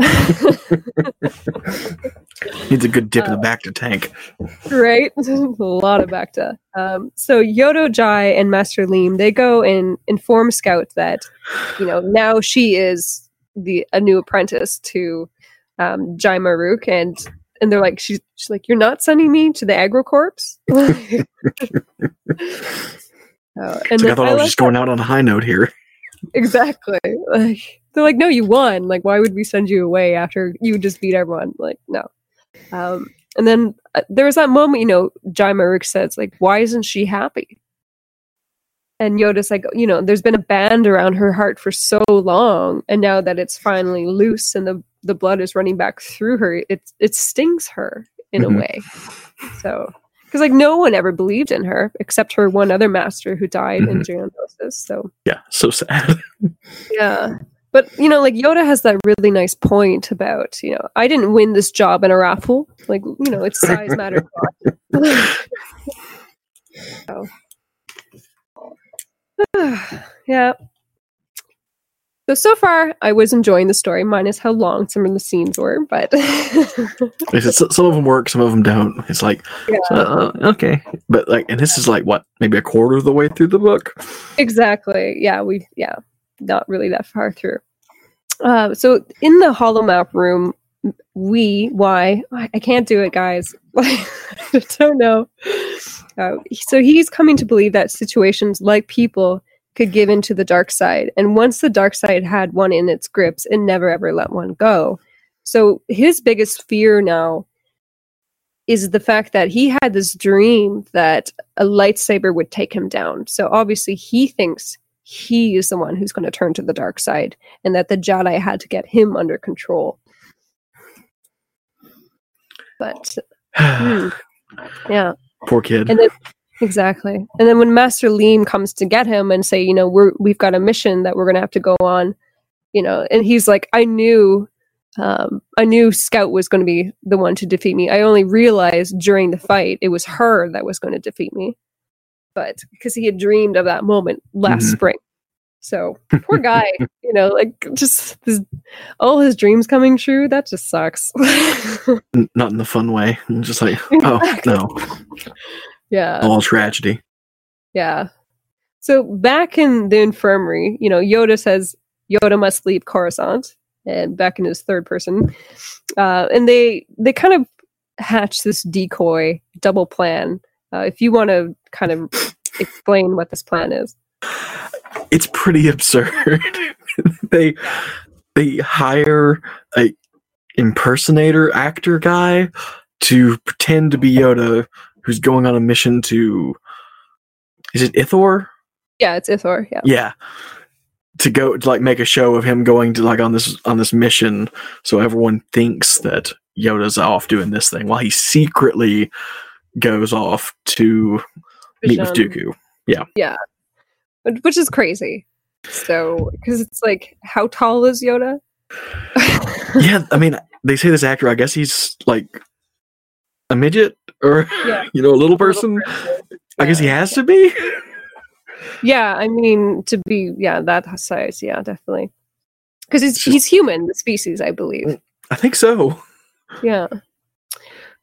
(laughs) Needs a good dip Uh, in the bacta tank. right? (laughs) a lot of Bacta. Um, so Yoda Jai and Master Leem, they go and inform Scout that, you know, now she is the a new apprentice to um, Jai Maruk, and and they're like, she's, she's like, you're not sending me to the AgriCorps. (laughs) (laughs) Uh, and like, I thought I was like just going out on a high note here. Exactly. Like they're like, no, you won. Like, why would we send you away after you just beat everyone? Like, no. Um, and then uh, there was that moment, you know, Jai Maruk says, like, why isn't she happy? And Yoda's like, you know, there's been a band around her heart for so long, and now that it's finally loose and the the blood is running back through her, it it stings her in Mhm. a way. So, because like no one ever believed in her except her one other master who died in Mhm. geonosis. So Yeah, so sad. (laughs) yeah. But you know, like Yoda has that really nice point about, you know, I didn't win this job in a raffle. Like, you know, it's size (laughs) matters. (laughs) so. (sighs) yeah. So so far, I was enjoying the story, minus how long some of the scenes were. But (laughs) some of them work, some of them don't. It's like, uh, okay, but like, and this is like what, maybe a quarter of the way through the book. exactly, yeah, we yeah, not really that far through. Uh, so in the hollow map room, we why I can't do it, guys. (laughs) I don't know. Uh, so he's coming to believe that situations like people could give into the dark side, and once the dark side had one in its grips, it never ever let one go. So his biggest fear now is the fact that he had this dream that a lightsaber would take him down. So obviously he thinks he is the one who's going to turn to the dark side and that the Jedi had to get him under control. But hmm, (sighs) yeah. Poor kid. And then exactly. And then when Master Leem comes to get him and say, you know, we're we've got a mission that we're gonna have to go on, you know, and he's like, I knew um, I knew Scout was going to be the one to defeat me. I only realized during the fight it was her that was going to defeat me. But because he had dreamed of that moment last Mhm. spring. So (laughs) poor guy, you know, like just his, all his dreams coming true. That just sucks. (laughs) Not in the fun way. Just like, oh no, yeah. all tragedy. Yeah. So back in the infirmary, you know, Yoda says Yoda must leave Coruscant, and back in his third person, uh, and they they kind of hatch this decoy double plan. Uh, if you want to kind of explain what this plan is, It's pretty absurd. (laughs) they they hire a impersonator actor guy to pretend to be Yoda, who's going on a mission to. Is it Ithor? yeah, it's Ithor. Yeah. yeah to go to like make a show of him going to like on this on this mission so everyone thinks that yoda's off doing this thing while he secretly goes off to meet with Vjun. dooku yeah Yeah. Which- is crazy. So, because it's like, how tall is Yoda? (laughs) yeah i mean they say this actor i guess he's like a midget or Yeah. (laughs) you know a little person i guess he has to be (laughs) Yeah, I mean to be yeah that size, yeah, definitely. Because he's he's human, the species, I believe. i think so Yeah,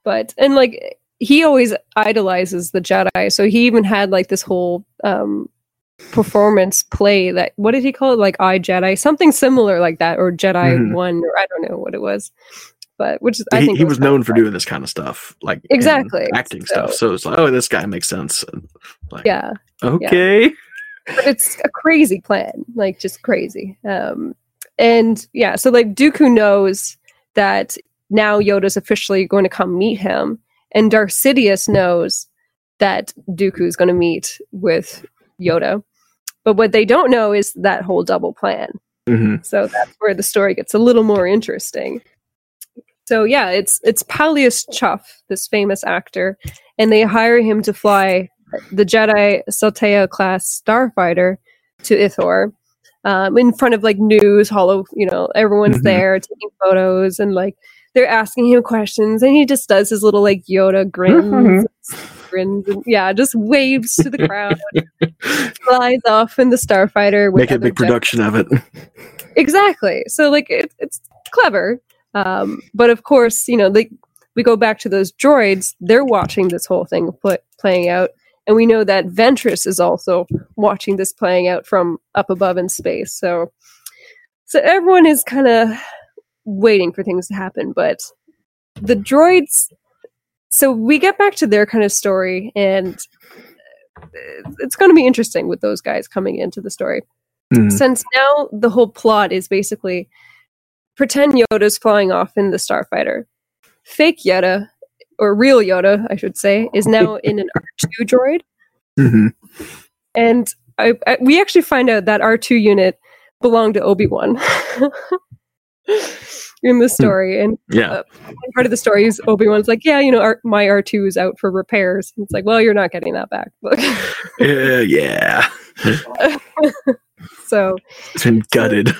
but and like he always idolizes the Jedi, so he even had like this whole um performance play that what did he call it? Like I Jedi, something similar like that, or Jedi Mhm. One, or I don't know what it was. But which is I he, think he it was known for doing this kind of stuff like Exactly, acting stuff so it's like oh this guy makes sense like yeah. okay but it's a crazy plan, like just crazy. Um, and yeah, so like Dooku knows that now Yoda's officially going to come meet him, and Darth Sidious knows that Dooku is going to meet with Yoda. But what they don't know is that whole double plan. Mhm. So that's where the story gets a little more interesting. So yeah, it's it's Paulius Chuff, this famous actor, and they hire him to fly the Jedi Saltea class starfighter to Ithor. Um, in front of like news, hollow, you know, everyone's Mhm. there taking photos and like they're asking him questions, and he just does his little like Yoda grins, grins, and yeah, just waves to the crowd, (laughs) flies off in the starfighter. With make a big Jedi production of it. exactly. So like it, it's clever um but of course you know they we go back to those droids they're watching this whole thing pl- playing out and we know that ventress is also watching this playing out from up above in space. So so everyone is kind of waiting for things to happen but the droids so we get back to their kind of story and uh, it's going to be interesting with those guys coming into the story Mhm. since now the whole plot is basically pretend Yoda's flying off in the starfighter. Fake Yoda, or real Yoda, I should say, is now (laughs) in an R2 droid. Mhm. And I, I, we actually find out that R2 unit belonged to Obi Wan (laughs) (laughs) in the story. And Yeah. uh, part of the story is Obi Wan's like, yeah, you know, R- my R2 is out for repairs. And it's like, well, you're not getting that back. (laughs) Uh, yeah (laughs) so it's been gutted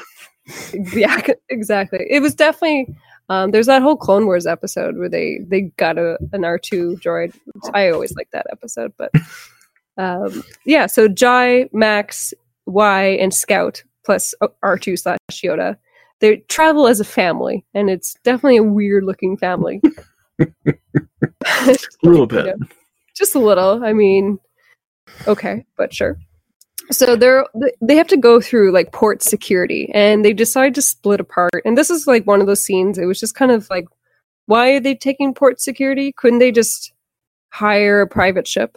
yeah, exactly. It was definitely. Um, there's that whole Clone Wars episode where they they got a an R two droid. I always like that episode, but um, yeah. So Jai, Maks, Y, and Scout plus R two slash Yoda. They travel as a family, and it's definitely a weird looking family. (laughs) a little bit, You know, just a little. I mean, okay, but sure. So they're they have to go through like port security, and they decide to split apart. And this is like one of those scenes. It was just kind of like, why are they taking port security? Couldn't they just hire a private ship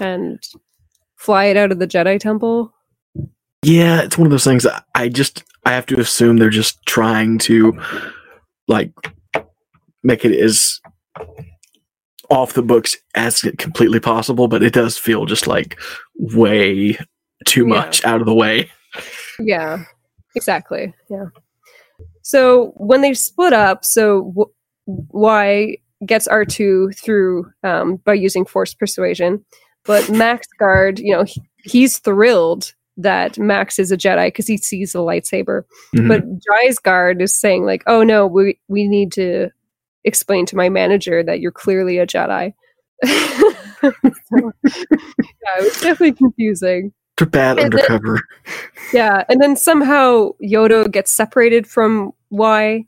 and fly it out of the Jedi Temple? Yeah, it's one of those things I just I have to assume they're just trying to like make it as off the books as completely possible, but it does feel just like way too Yeah. much out of the way. Yeah, exactly. Yeah. So when they split up, so w- Y gets R2 through um, by using force persuasion, but Maks Guard, you know, he, he's thrilled that Maks is a Jedi because he sees the lightsaber. Mhm. But Jai's guard is saying like, "Oh no, we we need to explain to my manager that you're clearly a Jedi." So, (laughs) yeah, it was definitely confusing. They're bad And then- undercover. Yeah, and then somehow Yoda gets separated from Y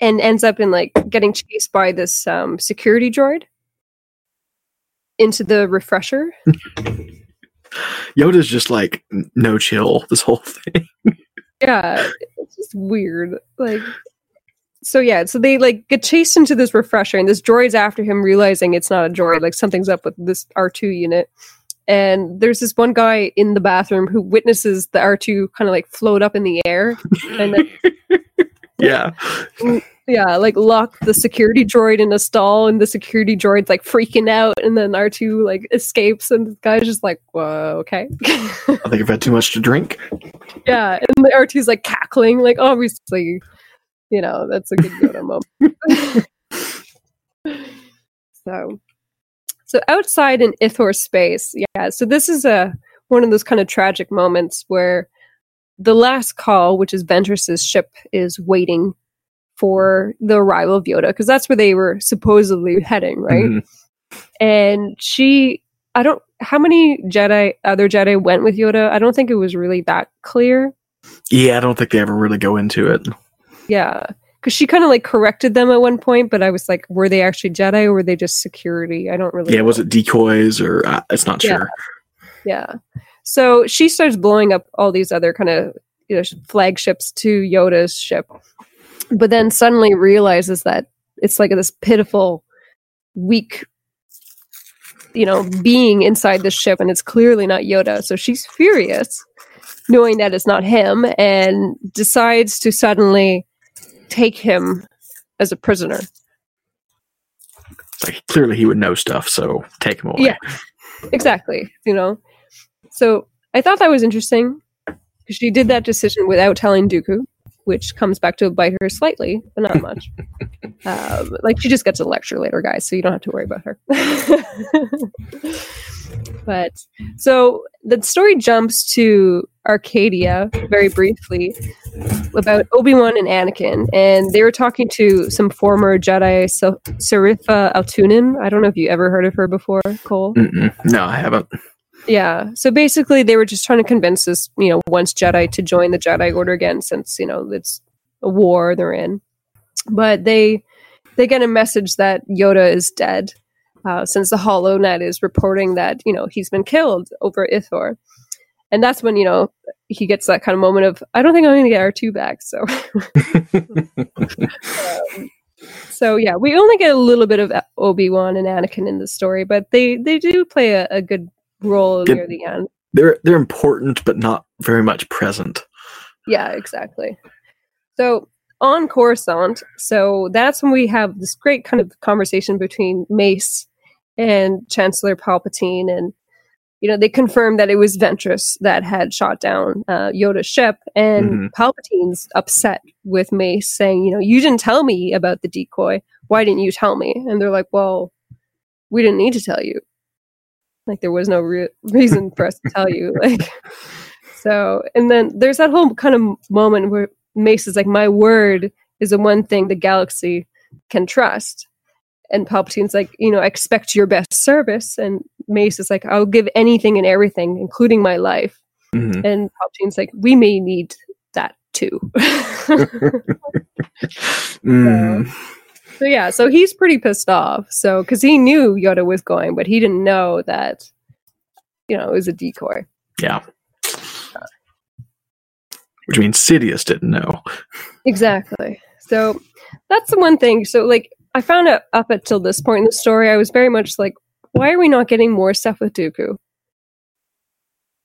and ends up in like getting chased by this um, security droid into the refresher. (laughs) Yoda's just like no chill this whole (laughs) thing. Yeah, it's just weird. Like, so yeah, so they like get chased into this refresher, and this droid's after him, realizing it's not a droid. Like something's up with this R two unit. And there's this one guy in the bathroom who witnesses the R two kind of like float up in the air, and then (laughs) Yeah. Mm, Yeah, like lock the security droid in a stall, and the security droid's like freaking out, and then R two like escapes, and the guy's just like, "Whoa, okay." (laughs) I think I've had too much to drink. yeah, and the R 2s like cackling, like obviously, you know, that's a good Yoda moment. (laughs) so, so outside in Ithor space, yeah. So this is a one of those kind of tragic moments where the last call, which is Ventress's ship, is waiting for the arrival of Yoda because that's where they were supposedly heading, right? Mhm. And she, I don't, how many Jedi, other Jedi went with Yoda? I don't think it was really that clear. Yeah, I don't think they ever really go into it. Yeah. Because she kind of like corrected them at one point, but I was like, were they actually Jedi or were they just security? I don't really Yeah, was it decoys or uh, it's not Yeah. sure. Yeah. So she starts blowing up all these other kind of you know, flagships to Yoda's ship, but then suddenly realizes that it's like this pitiful, weak, you know, being inside the ship, and it's clearly not Yoda. So she's furious, knowing that it's not him, and decides to suddenly take him as a prisoner. Like clearly he would know stuff, so take him away. Yeah, exactly. You know, so I thought that was interesting because she did that decision without telling Dooku, which comes back to bite her slightly, but not much. (laughs) um, like she just gets a lecture later, guys, so you don't have to worry about her. (laughs) but so the story jumps to Arcadia very briefly about Obi Wan and Anakin, and they were talking to some former Jedi, Sarifa Altunin. I don't know if you ever heard of her before, Cole. Mm-mm. No, I haven't. Yeah. So basically, they were just trying to convince this, you know, once Jedi to join the Jedi Order again, since you know it's a war they're in. But they they get a message that Yoda is dead, uh, since the Hollow HoloNet is reporting that you know he's been killed over Ithor, and that's when you know he gets that kind of moment of I don't think I'm going to get R two back. So. (laughs) Um, so yeah, we only get a little bit of Obi Wan and Anakin in the story, but they they do play a, a good role near the end. They're they're important, but not very much present. Yeah, exactly. So on Coruscant, so that's when we have this great kind of conversation between Mace and Chancellor Palpatine, and you know they confirm that it was Ventress that had shot down uh, Yoda's ship, and Mhm. Palpatine's upset with Mace, saying, you know, you didn't tell me about the decoy. Why didn't you tell me? And they're like, well, we didn't need to tell you. Like there was no re- (laughs) reason for us to tell you. (laughs) Like So, and then there's that whole kind of moment where Mace is like, "My word is the one thing the galaxy can trust," and Palpatine's like, "You know, I expect your best service," and Mace is like, "I'll give anything and everything, including my life," Mhm. and Palpatine's like, "We may need that too." (laughs) Mm. So yeah, so he's pretty pissed off. So because he knew Yoda was going, but he didn't know that you know it was a decoy. Yeah. Which means Sidious didn't know. Exactly. So that's the one thing. So like I found out up until this point in the story, I was very much like, why are we not getting more stuff with Dooku?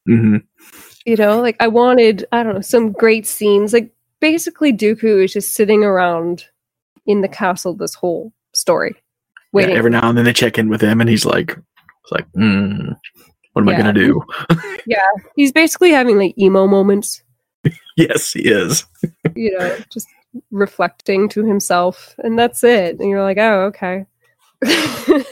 hmm You know, like I wanted, I don't know, some great scenes. Like basically Dooku is just sitting around in the castle this whole story. Waiting. Yeah, every now and then they check in with him, and he's like, "It's like, mm, what am I gonna do?" (laughs) yeah. He's basically having like emo moments. yes, he is. you know, just reflecting to himself, and that's it. And you're like, oh, okay. (laughs)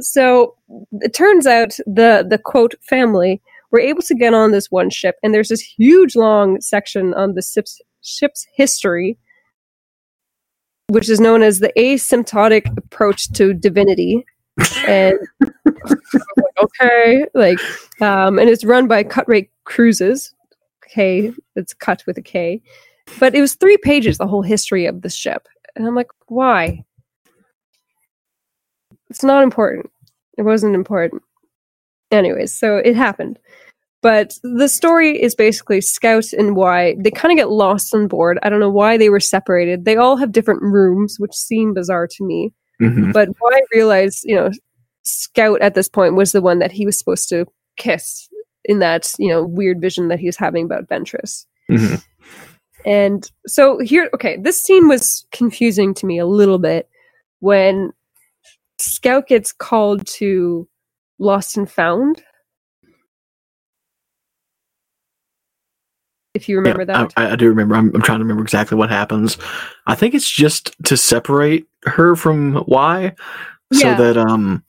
so it turns out the the quote family were able to get on this one ship, and there's this huge long section on the ship's ship's history, which is known as the asymptotic approach to divinity. And (laughs) okay, like, um, and it's run by Cutrate Cruises. K, it's cut with a K, but it was three pages, the whole history of the ship, and I'm like, why? It's not important. It wasn't important. Anyways, so it happened. But the story is basically Scout and Y. They kind of get lost on board. I don't know why they were separated. They all have different rooms, which seem bizarre to me. Mhm. But Y realized, you know, Scout at this point was the one that he was supposed to kiss in that, you know, weird vision that he was having about Ventress. Mhm. And so here, okay, this scene was confusing to me a little bit when Scout gets called to Lost and Found. If you remember Yeah, that. I, I do remember. I'm, I'm trying to remember exactly what happens. I think it's just to separate her from Y, so Yeah. that um,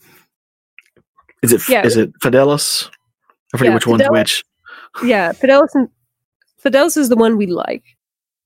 is it Yeah. is it Fidelis? I forget which one's Fidelis- which. yeah, Fidelis and Fidelis is the one we like.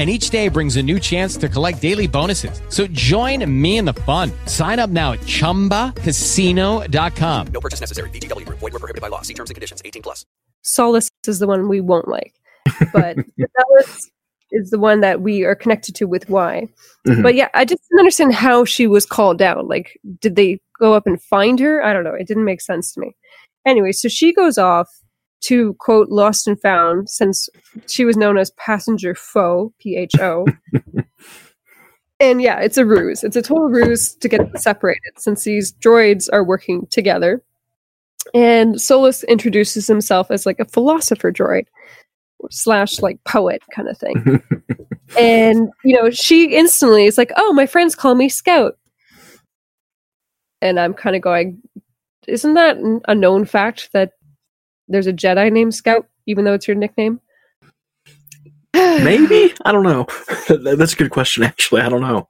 And each day brings a new chance to collect daily bonuses. So join me in the fun. Sign up now at chumbacasino.com. No purchase necessary. VGW Group. Void were prohibited by law. See terms and conditions. 18 plus. Solace is the one we won't like, (laughs) but Fidelis is the one that we are connected to with Y. Mhm. But yeah, I just didn't understand how she was called down. Like, did they go up and find her? I don't know. It didn't make sense to me. Anyway, so she goes off to quote Lost and Found since she was known as Passenger Foe, P H O. (laughs) and yeah, it's a ruse. It's a total ruse to get separated since these droids are working together. And Solace introduces himself as like a philosopher droid slash like poet kind of thing. (laughs) and you know, she instantly is like, "Oh, my friends call me Scout," and I'm kind of going, "Isn't that a known fact that there's a Jedi named Scout, even though it's your nickname?" (sighs) Maybe I don't know. (laughs) That's a good question. Actually, I don't know.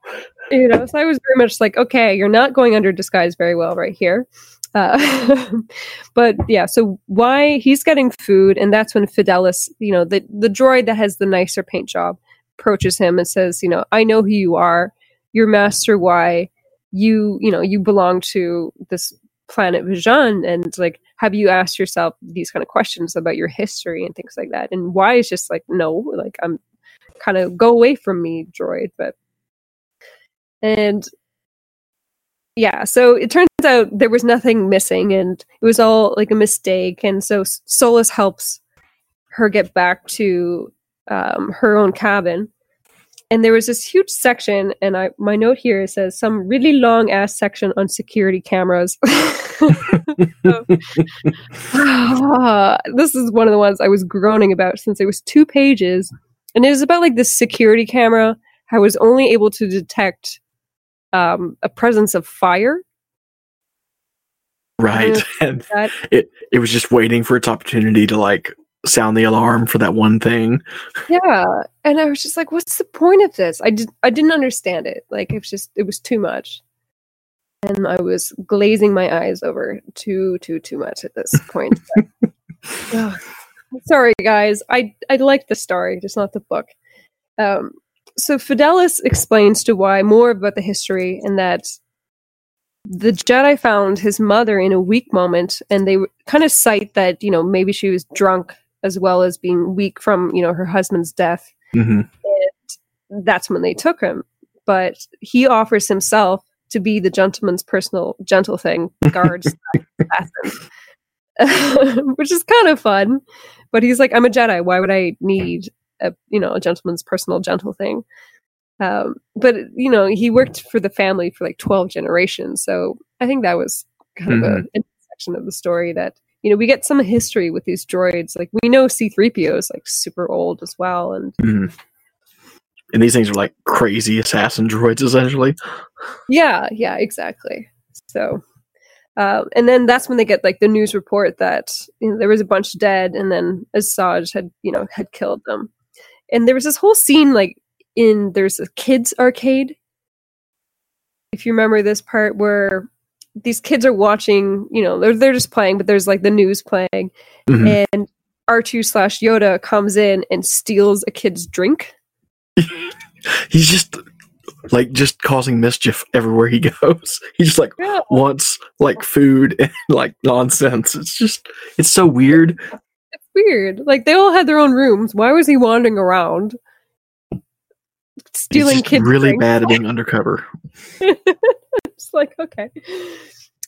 you know, so I was very much like, okay, you're not going under disguise very well right here. Uh, (laughs) but yeah, so why he's getting food, and that's when Fidelis, you know, the the droid that has the nicer paint job, approaches him and says, you know, I know who you are. You're Master Y. You, you know, you belong to this planet Vjun, and like, have you asked yourself these kind of questions about your history and things like that? And why is just like, no, like I'm kind of go away from me, droid. But and yeah, so it turns out there was nothing missing and it was all like a mistake. And so Solace helps her get back to um, her own cabin. And there was this huge section, and I my note here says some really long ass section on security cameras. (laughs) so, ah, (laughs) this is one of the ones I was groaning about since it was two pages, and it was about like this security camera. I was only able to detect um, a presence of fire. Right. And (laughs) it it was just waiting for its opportunity to like sound the alarm for that one thing. Yeah. And I was just like, what's the point of this? I did I didn't understand it. Like it was just it was too much. And I was glazing my eyes over too, too, too much at this point. (laughs) oh, sorry guys. I I like the story, just not the book. Um so Fidelis explains to why more about the history and that the Jedi found his mother in a weak moment, and they kind of cite that you know maybe she was drunk as well as being weak from you know her husband's death. Mm-hmm. And that's when they took him. But he offers himself to be the gentleman's personal gentle thing, guards (laughs) assassin, (laughs) which is kind of fun. But he's like, I'm a Jedi. Why would I need a you know a gentleman's personal gentle thing. Um, but you know, he worked for the family for like twelve generations, so I think that was kind mm-hmm. of an intersection of the story that you know we get some history with these droids. Like we know C three PO is like super old as well, and mm-hmm. and these things are like crazy assassin droids essentially. Yeah, yeah, exactly. So uh, and then that's when they get like the news report that you know, there was a bunch dead, and then Asajj had you know had killed them and there was this whole scene like in there's a kids arcade if you remember this part where these kids are watching you know they're, they're just playing but there's like the news playing mm-hmm. and r2 slash yoda comes in and steals a kid's drink (laughs) he's just like just causing mischief everywhere he (laughs) goes he just like yeah. wants like food and like nonsense it's just it's so weird weird. Like they all had their own rooms. Why was he wandering around stealing kids? Really drinks? bad at being undercover. (laughs) (laughs) like okay,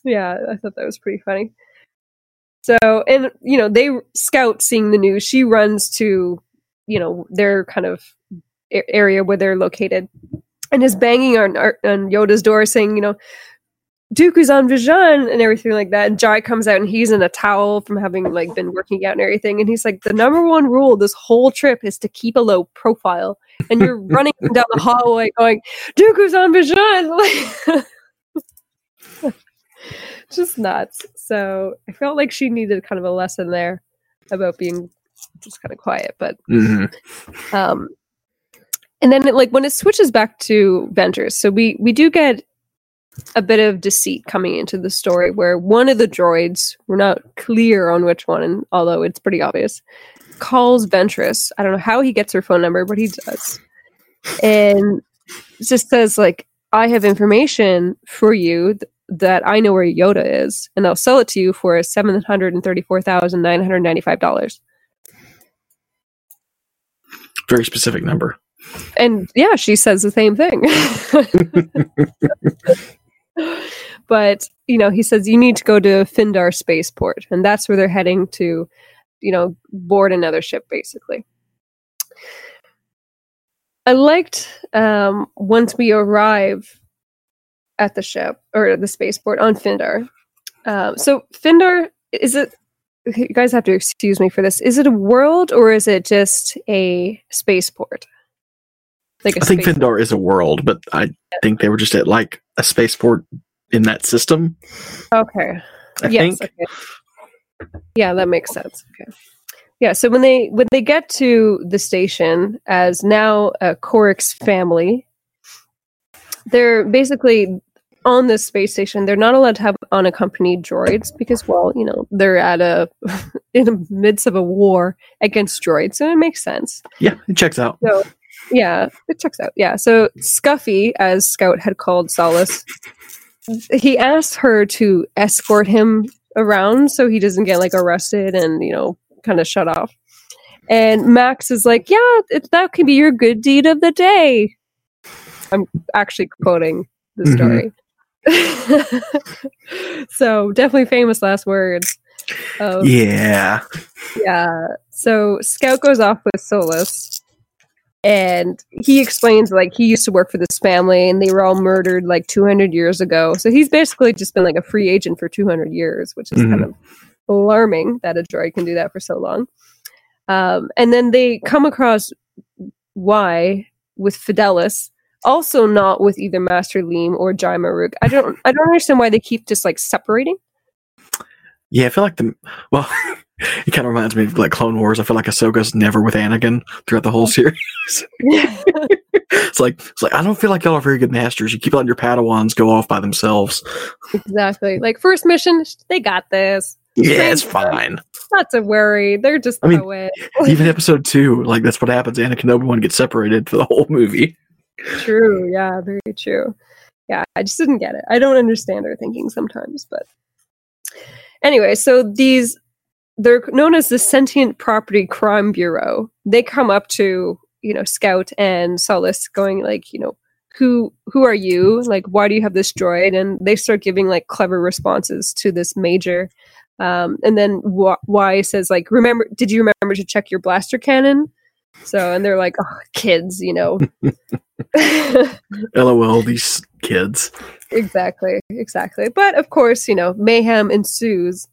yeah, I thought that was pretty funny. So, and you know, they scout seeing the news. She runs to, you know, their kind of area where they're located, and is banging on, on Yoda's door, saying, you know, Dooku's on Vision and everything like that. And Jai comes out and he's in a towel from having like been working out and everything. And he's like, the number one rule this whole trip is to keep a low profile. And you're (laughs) running down the hallway going, Dooku's on Vision. (laughs) (laughs) just nuts. So I felt like she needed kind of a lesson there about being just kind of quiet. But mm-hmm. um and then it, like when it switches back to Ventress, so we we do get a bit of deceit coming into the story where one of the droids, we're not clear on which one, although it's pretty obvious, calls Ventress. I don't know how he gets her phone number, but he does. And just says, like, I have information for you that I know where Yoda is, and they'll sell it to you for $734,995. Very specific number. And yeah, she says the same thing. (laughs) but you know, he says you need to go to Phindar spaceport, and that's where they're heading to, you know, board another ship, basically. I liked um, once we arrive at the ship or the spaceport on Phindar. Uh, so Phindar is it? You guys have to excuse me for this. Is it a world or is it just a spaceport? Like I think Phindar is a world, but I think they were just at like a spaceport in that system. Okay. I yes. Think. Okay. Yeah, that makes sense. Okay. Yeah, so when they when they get to the station as now a Corix family, they're basically on this space station. They're not allowed to have unaccompanied droids because, well, you know, they're at a (laughs) in the midst of a war against droids, so it makes sense. Yeah, it checks out. So, yeah, it checks out. Yeah. So Scuffy, as Scout had called Solace, he asked her to escort him around so he doesn't get like arrested and you know kind of shut off. And Maks is like, "Yeah, it, that can be your good deed of the day." I'm actually quoting the mm-hmm. story. (laughs) so definitely famous last words. Of, Yeah. yeah. So Scout goes off with Solace, and he explains like he used to work for this family, and they were all murdered like 200 years ago. So he's basically just been like a free agent for 200 years, which is kind Mhm. of alarming that a droid can do that for so long. Um, and then they come across Y with Fidelis, also not with either Master Leem or Jai Maruk. I don't, I don't understand why they keep just like separating. Yeah, I feel like the well, (laughs) it kind of reminds me of like Clone Wars. I feel like Ahsoka's never with Anakin throughout the whole series. (laughs) it's like it's like I don't feel like y'all are very good masters. You keep letting your Padawans go off by themselves. Exactly. Like first mission, they got this. Yeah, it's fine. Not to worry. They're just I mean. Even episode two, like that's what happens. Anakin and Obi Wan get separated for the whole movie. True. Yeah, very true. Yeah, I just didn't get it. I don't understand their thinking sometimes, but anyway, so these they're known as the Sentient Property Crime Bureau. They come up to, you know, Scout and Solace going like, you know, who who are you? Like why do you have this droid? And they start giving like clever responses to this major. Um, and then w- Y says like, "Remember? Did you remember to check your blaster cannon?" So, and they're like, "Oh, kids, you know." (laughs) (laughs) LOL, these kids. exactly, exactly. But of course, you know, mayhem ensues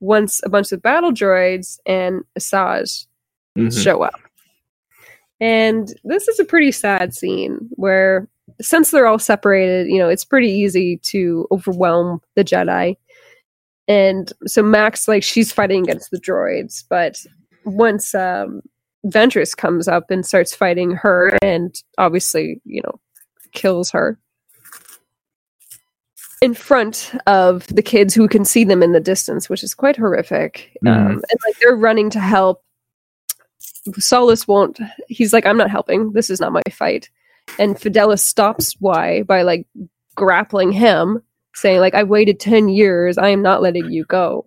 once a bunch of battle droids and Asajj Mhm. show up. And this is a pretty sad scene where, since they're all separated, you know, it's pretty easy to overwhelm the Jedi. And so Maks, like, she's fighting against the droids, but once um, Ventress comes up and starts fighting her, and obviously, you know, kills her in front of the kids who can see them in the distance, which is quite horrific. Um, Mhm. and like they're running to help. Solace won't. He's like, I'm not helping. This is not my fight. And Fidelis stops Y by like grappling him, saying like, I've waited ten years. I am not letting you go.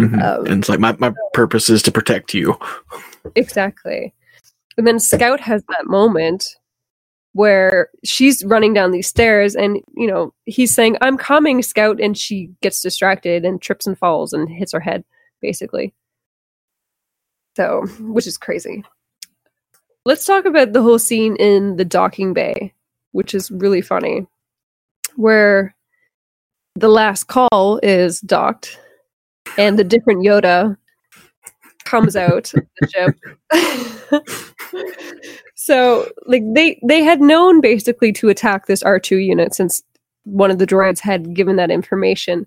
Mhm. Um, and it's like my, my purpose is to protect you. Exactly. And then Scout has that moment where she's running down these stairs and, you know, he's saying, I'm coming, Scout. And she gets distracted and trips and falls and hits her head, basically. So, which is crazy. Let's talk about the whole scene in the docking bay, which is really funny, where the last call is docked and the different Yoda comes out the ship. (laughs) so like they they had known basically to attack this R2 unit since one of the droids had given that information.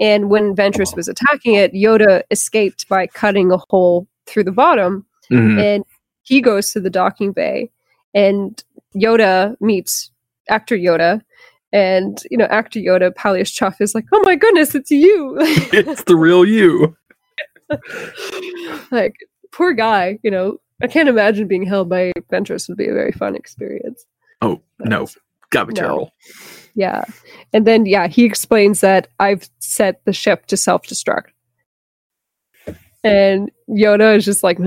And when Ventress was attacking it, Yoda escaped by cutting a hole through the bottom Mhm. and he goes to the docking bay and Yoda meets actor Yoda and you know actor Yoda Palleus Chuff is like, "Oh my goodness, it's you." (laughs) it's the real you. (laughs) like poor guy, you know. I can't imagine being held by Ventress would be a very fun experience. Oh no, gotta be No. terrible. Yeah. And then yeah, he explains that I've set the ship to self-destruct. And Yoda is just like (laughs)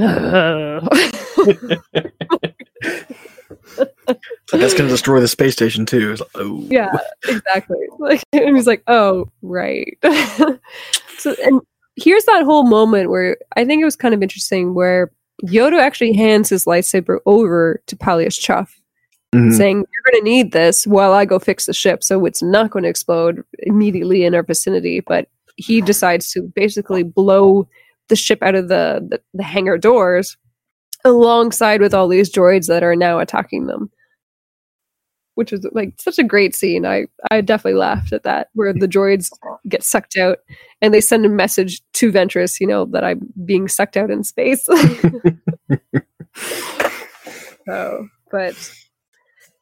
So that's gonna destroy the space station too. Like, oh Yeah, exactly. Like (laughs) and he's like, "Oh, right." so and here's that whole moment where I think it was kind of interesting where Yoda actually hands his lightsaber over to Palleus Chuff, Mhm. saying, "You're going to need this while I go fix the ship, so it's not going to explode immediately in our vicinity." But he decides to basically blow the ship out of the the, the hangar doors alongside with all these droids that are now attacking them which is like such a great scene. I I definitely laughed at that where the droids get sucked out and they send a message to Ventress, you know, that I'm being sucked out in space. (laughs) so, but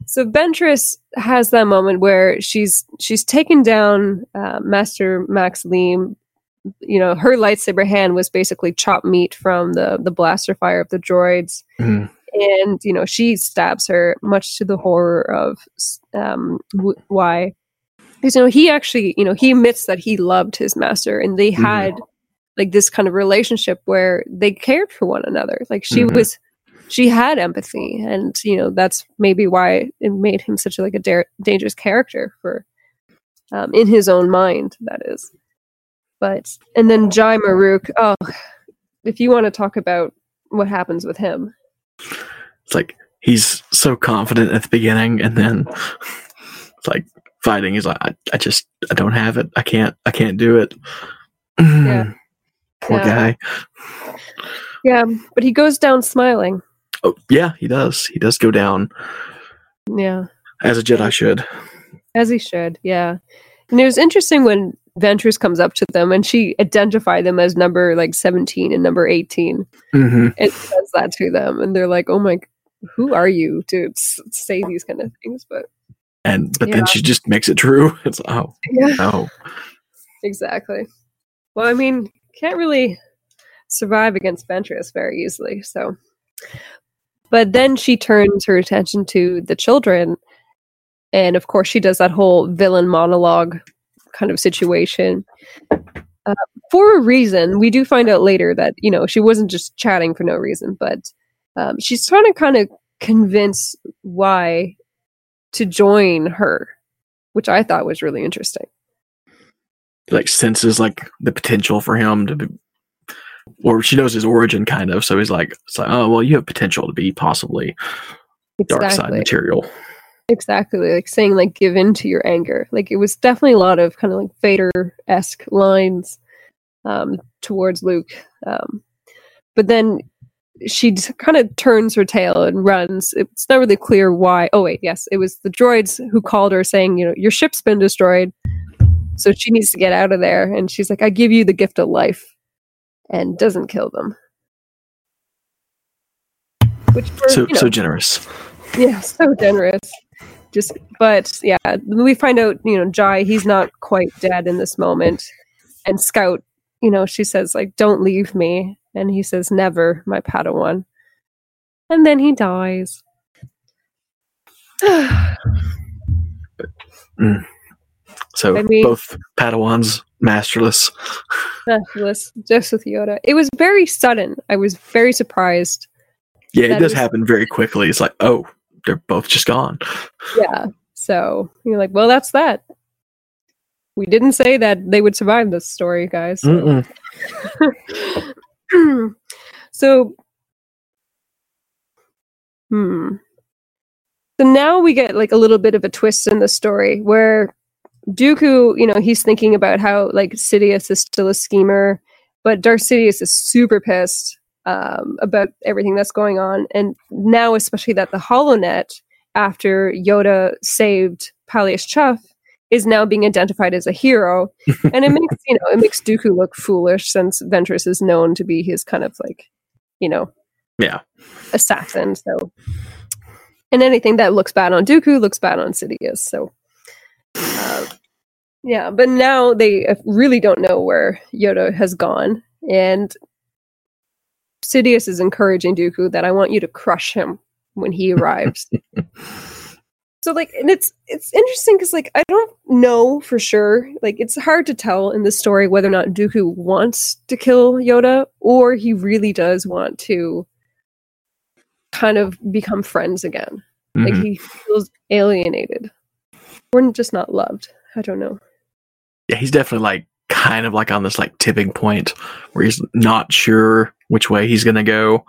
So Ventress has that moment where she's she's taken down uh, Master Maks Leem. You know, her lightsaber hand was basically chopped meat from the the blaster fire of the droids, Mhm. and you know she stabs her, much to the horror of um, w- why. Because you know he actually, you know, he admits that he loved his master, and they Mhm. had like this kind of relationship where they cared for one another. Like she Mhm. was she had empathy and you know that's maybe why it made him such a, like a da- dangerous character for um, in his own mind that is but and then jai maruk oh if you want to talk about what happens with him It's like he's so confident at the beginning, and then it's like fighting. He's like, I, I just, I don't have it. I can't, I can't do it. Yeah. (sighs) Poor Yeah. guy. yeah but he goes down smiling Oh, yeah, he does. He does go down yeah as a Jedi should. as he should yeah and it was interesting when Ventress comes up to them and she identified them as number like 17 and number 18 Mm-hmm. and says that to them and they're like oh my who are you to say these kind of things but And but Yeah. then she just makes it true. (laughs) It's oh, Yeah. oh, exactly well i mean can't really survive against ventress very easily so but then she turns her attention to the children and of course she does that whole villain monologue kind of situation uh, for a reason we do find out later that you know she wasn't just chatting for no reason but um, she's trying to kind of convince why to join her which i thought was really interesting like senses like the potential for him to be, or she knows his origin kind of. So he's like, it's like, oh well, you have potential to be possibly dark side material. Exactly, like saying like give in to your anger. Like it was definitely a lot of kind of like Vader esque lines um, towards Luke. Um, but then she kind of turns her tail and runs. It's not really clear why. Oh wait, yes, it was the droids who called her saying, you know, your ship's been destroyed, so she needs to get out of there. And she's like, I give you the gift of life, and doesn't kill them. Which So you know, so generous. yeah, so generous. Just, but yeah, we find out, you know, Jai, he's not quite dead in this moment. And Scout, you know, she says, like, don't leave me. And he says, never, my Padawan. And then he dies. Mm. (sighs) So I mean- both Padawans masterless. Fabulous, just with Yoda. It was very sudden. I was very surprised. Yeah, it does happen very quickly. It's like, oh, they're both just gone. Yeah. So you're like, well, that's that. We didn't say that they would survive this story, guys. (laughs) (clears throat) so, hmm. So now we get like a little bit of a twist in the story where Dooku, you know, he's thinking about how like Sidious is still a schemer, but Darth Sidious is super pissed um, about everything that's going on, and now especially that the HoloNet, after Yoda saved Palleus Chuff, is now being identified as a hero, (laughs) and it makes you know it makes Dooku look foolish since Ventress is known to be his kind of like, you know, Yeah. assassin. So, and anything that looks bad on Dooku looks bad on Sidious. So, uh, yeah. But now they uh, really don't know where Yoda has gone, and Sidious is encouraging Dooku that I want you to crush him when he (laughs) arrives. (laughs) so like and it's it's interesting because like i don't know for sure like it's hard to tell in this story whether or not dooku wants to kill yoda or he really does want to kind of become friends again like Mhm. he feels alienated or just not loved i don't know Yeah, he's definitely like kind of like on this like tipping point where he's not sure which way he's gonna go.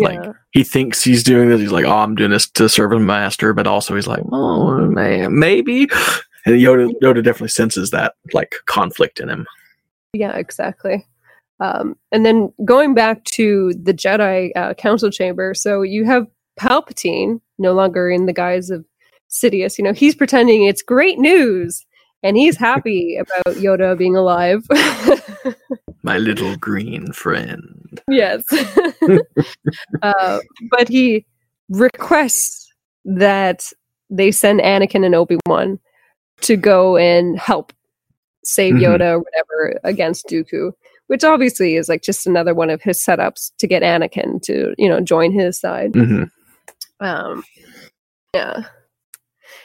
Like he thinks he's doing this. He's like, "Oh, I'm doing this to serve a master," but also he's like, "Oh, man, maybe." And Yoda, Yoda definitely senses that like conflict in him. Yeah, exactly. Um, and then going back to the Jedi uh, Council chamber, so you have Palpatine no longer in the guise of Sidious. You know, he's pretending it's great news, and he's happy (laughs) about Yoda being alive. (laughs) My little green friend. yes, (laughs) uh, but he requests that they send Anakin and Obi Wan to go and help save Mhm. Yoda or whatever against Dooku, which obviously is like just another one of his setups to get Anakin to you know join his side. hmm Um, yeah,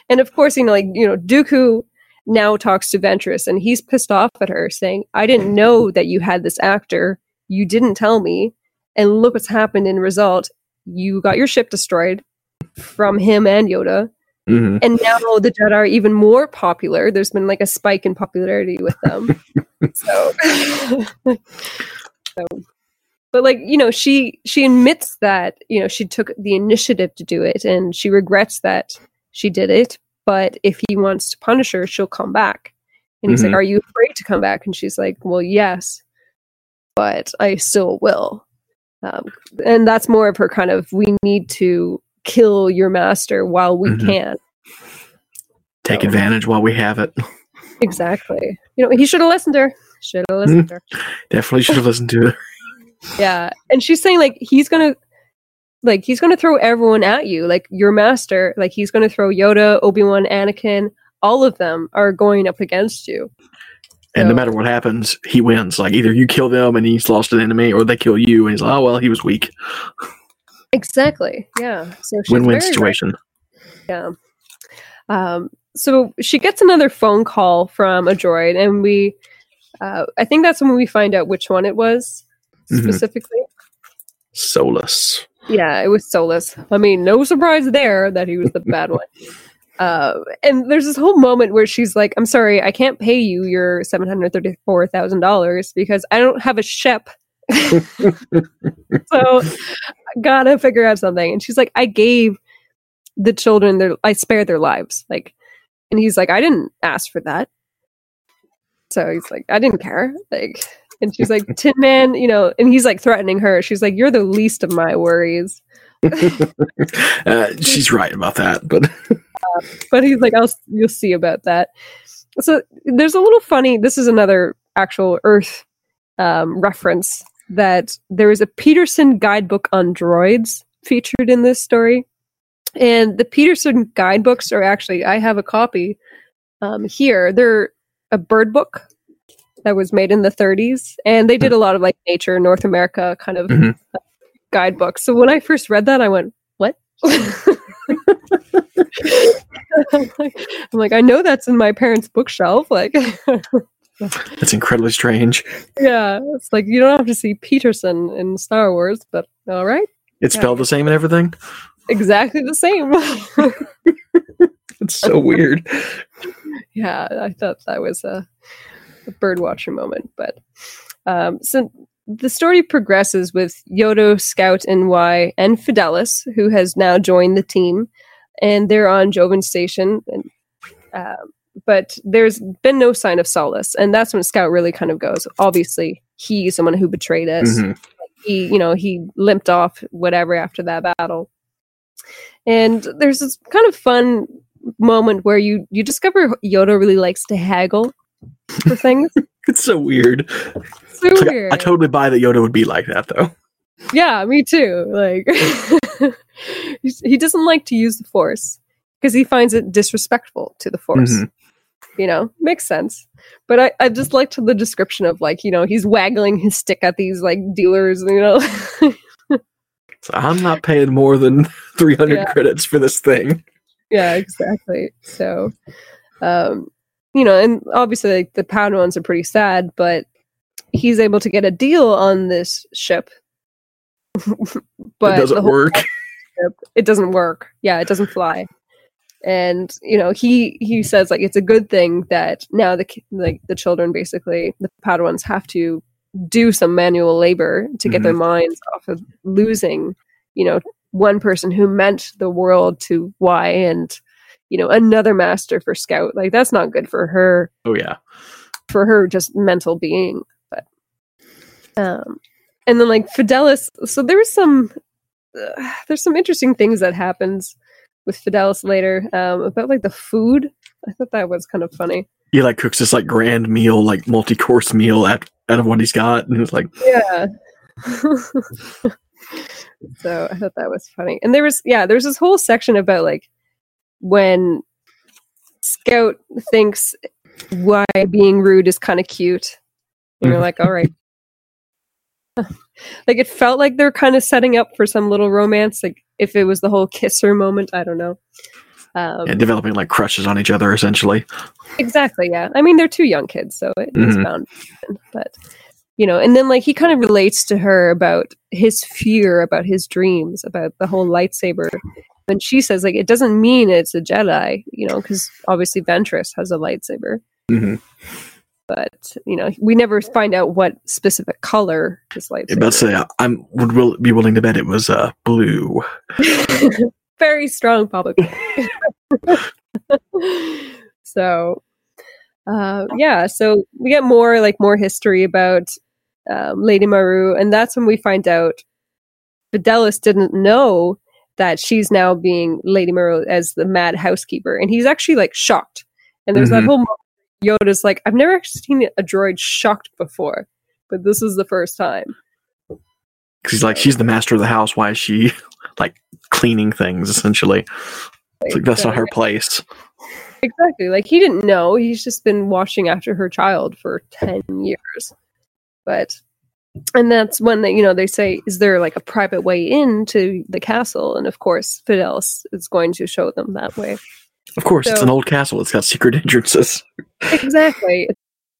and of course, you know, like you know, Dooku now talks to Ventress, and he's pissed off at her, saying, "I didn't know that you had this actor. You didn't tell me, and look what's happened in result. You got your ship destroyed from him and Yoda." hmm And now the Jedi are even more popular. There's been like a spike in popularity with them. (laughs) so, (laughs) so, but like you know, she she admits that you know she took the initiative to do it, and she regrets that she did it. But if he wants to punish her, she'll come back. And he's Mhm. like, "Are you afraid to come back?" And she's like, "Well, yes, but I still will." Um, and that's more of her kind of we need to kill your master while we Mhm. can. Take advantage while we have it. Exactly. You know, he should have listened to her. Should have listened to her. Definitely should have listened to her. Yeah. And she's saying like he's gonna like he's gonna throw everyone at you. Like your master, like he's gonna throw Yoda, Obi-Wan, Anakin, all of them are going up against you. And no matter what happens, he wins. Like either you kill them and he's lost an enemy, or they kill you and he's like, oh well, he was weak. (laughs) Exactly. Yeah. So she's Win-win very right. situation. Yeah. Um, so she gets another phone call from a droid, and we, uh, I think that's when we find out which one it was Mhm. specifically. Solace. Yeah, it was Solace. I mean, no surprise there that he was the bad one. (laughs) Uh, and there's this whole moment where she's like, "I'm sorry, I can't pay you your seven hundred thirty-four thousand dollars because I don't have a ship." (laughs) so I gotta figure out something. And she's like, "I gave the children their, I spared their lives." Like, and he's like, "I didn't ask for that." So he's like, "I didn't care." Like, and she's like, "Tin Man," you know, and he's like threatening her. She's like, "You're the least of my worries." (laughs) Uh, she's right about that, but (laughs) but he's like, I'll you'll see about that. So there's a little funny. This is another actual Earth um, reference that there is a Peterson guidebook on droids featured in this story, and the Peterson guidebooks are actually I have a copy um, here. They're a bird book that was made in the 30s, and they did a lot of like nature, North America kind of Mhm. guidebooks. So when I first read that, I went, "What?" I'm (laughs) like, I'm like, I know that's in my parents' bookshelf. Like, (laughs) that's incredibly strange. yeah, it's like you don't have to see Peterson in Star Wars, but all right, It's Yeah. spelled the same and everything. exactly the same. (laughs) It's so weird. yeah, I thought that was a, a bird watcher moment. But um, so the story progresses with Yoda, Scout, and Y, and Fidelis, who has now joined the team, and they're on Jovan Station. And um, but there's been no sign of Solace, and that's when Scout really kind of goes. Obviously, he's someone who betrayed us. Mhm. He, you know, he limped off whatever after that battle. And there's this kind of fun moment where you you discover Yoda really likes to haggle for things. (laughs) It's so weird. so It's like, I- weird. I totally buy that Yoda would be like that though. yeah, me too. Like (laughs) he doesn't like to use the Force because he finds it disrespectful to the Force. Mhm. You know, makes sense. But I, I just liked the description of like, you know, he's waggling his stick at these like dealers, you know. (laughs) So I'm not paying more than 300 Yeah. credits for this thing. yeah, exactly. So, um, you know, and obviously like, the Padawans are pretty sad, but he's able to get a deal on this ship. (laughs) but it doesn't work. ship, it doesn't work. Yeah, it doesn't fly. And you know, he he says like it's a good thing that now the like the children basically the Padawans have to do some manual labor to get their mm-hmm. minds off of losing, you know, one person who meant the world to Y and you know another master for Scout. Like that's not good for her Oh yeah. for her just mental being but um and then like fidelis so there was some uh, there's some interesting things that happens with fidelis later um about like the food i thought that was kind of funny He like cooks this like grand meal, like multi course meal out, out of what he's got, and it's like yeah (laughs) so i thought that was funny and there was yeah there's this whole section about like when Scout thinks why being rude is kind of cute. And you're like, all right. (laughs) like it felt like they're kind of setting up for some little romance. Like if it was the whole kisser moment, I don't know. Um, and developing like crushes on each other essentially. Exactly. Yeah. I mean, they're two young kids, so it is Mhm. bound. But you know, and then like he kind of relates to her about his fear, about his dreams, about the whole lightsaber. And she says like it doesn't mean it's a Jedi, you know, because obviously Ventress has a lightsaber, Mm-hmm. but you know, we never find out what specific color his lightsaber. Say I'm would will, be willing to bet it was uh blue. (laughs) very strong public. (laughs) (laughs) so, uh, yeah, so we get more like more history about um, Lady Malreaux, and that's when we find out Fidelis didn't know that she's now being Lady Malreaux as the Mad Housekeeper, and he's actually like shocked. And there's that Mhm. whole moment Yoda's like, I've never actually seen a droid shocked before, but this is the first time. Because he's like, she's the master of the house. Why is she (laughs) like cleaning things essentially? It's like that's not her place. Exactly. Like he didn't know. He's just been watching after her child for 10 years. But and that's when they, you know, they say is there like a private way into the castle and of course Fidelis is going to show them that way. Of course, it's an old castle. It's got secret entrances. Exactly.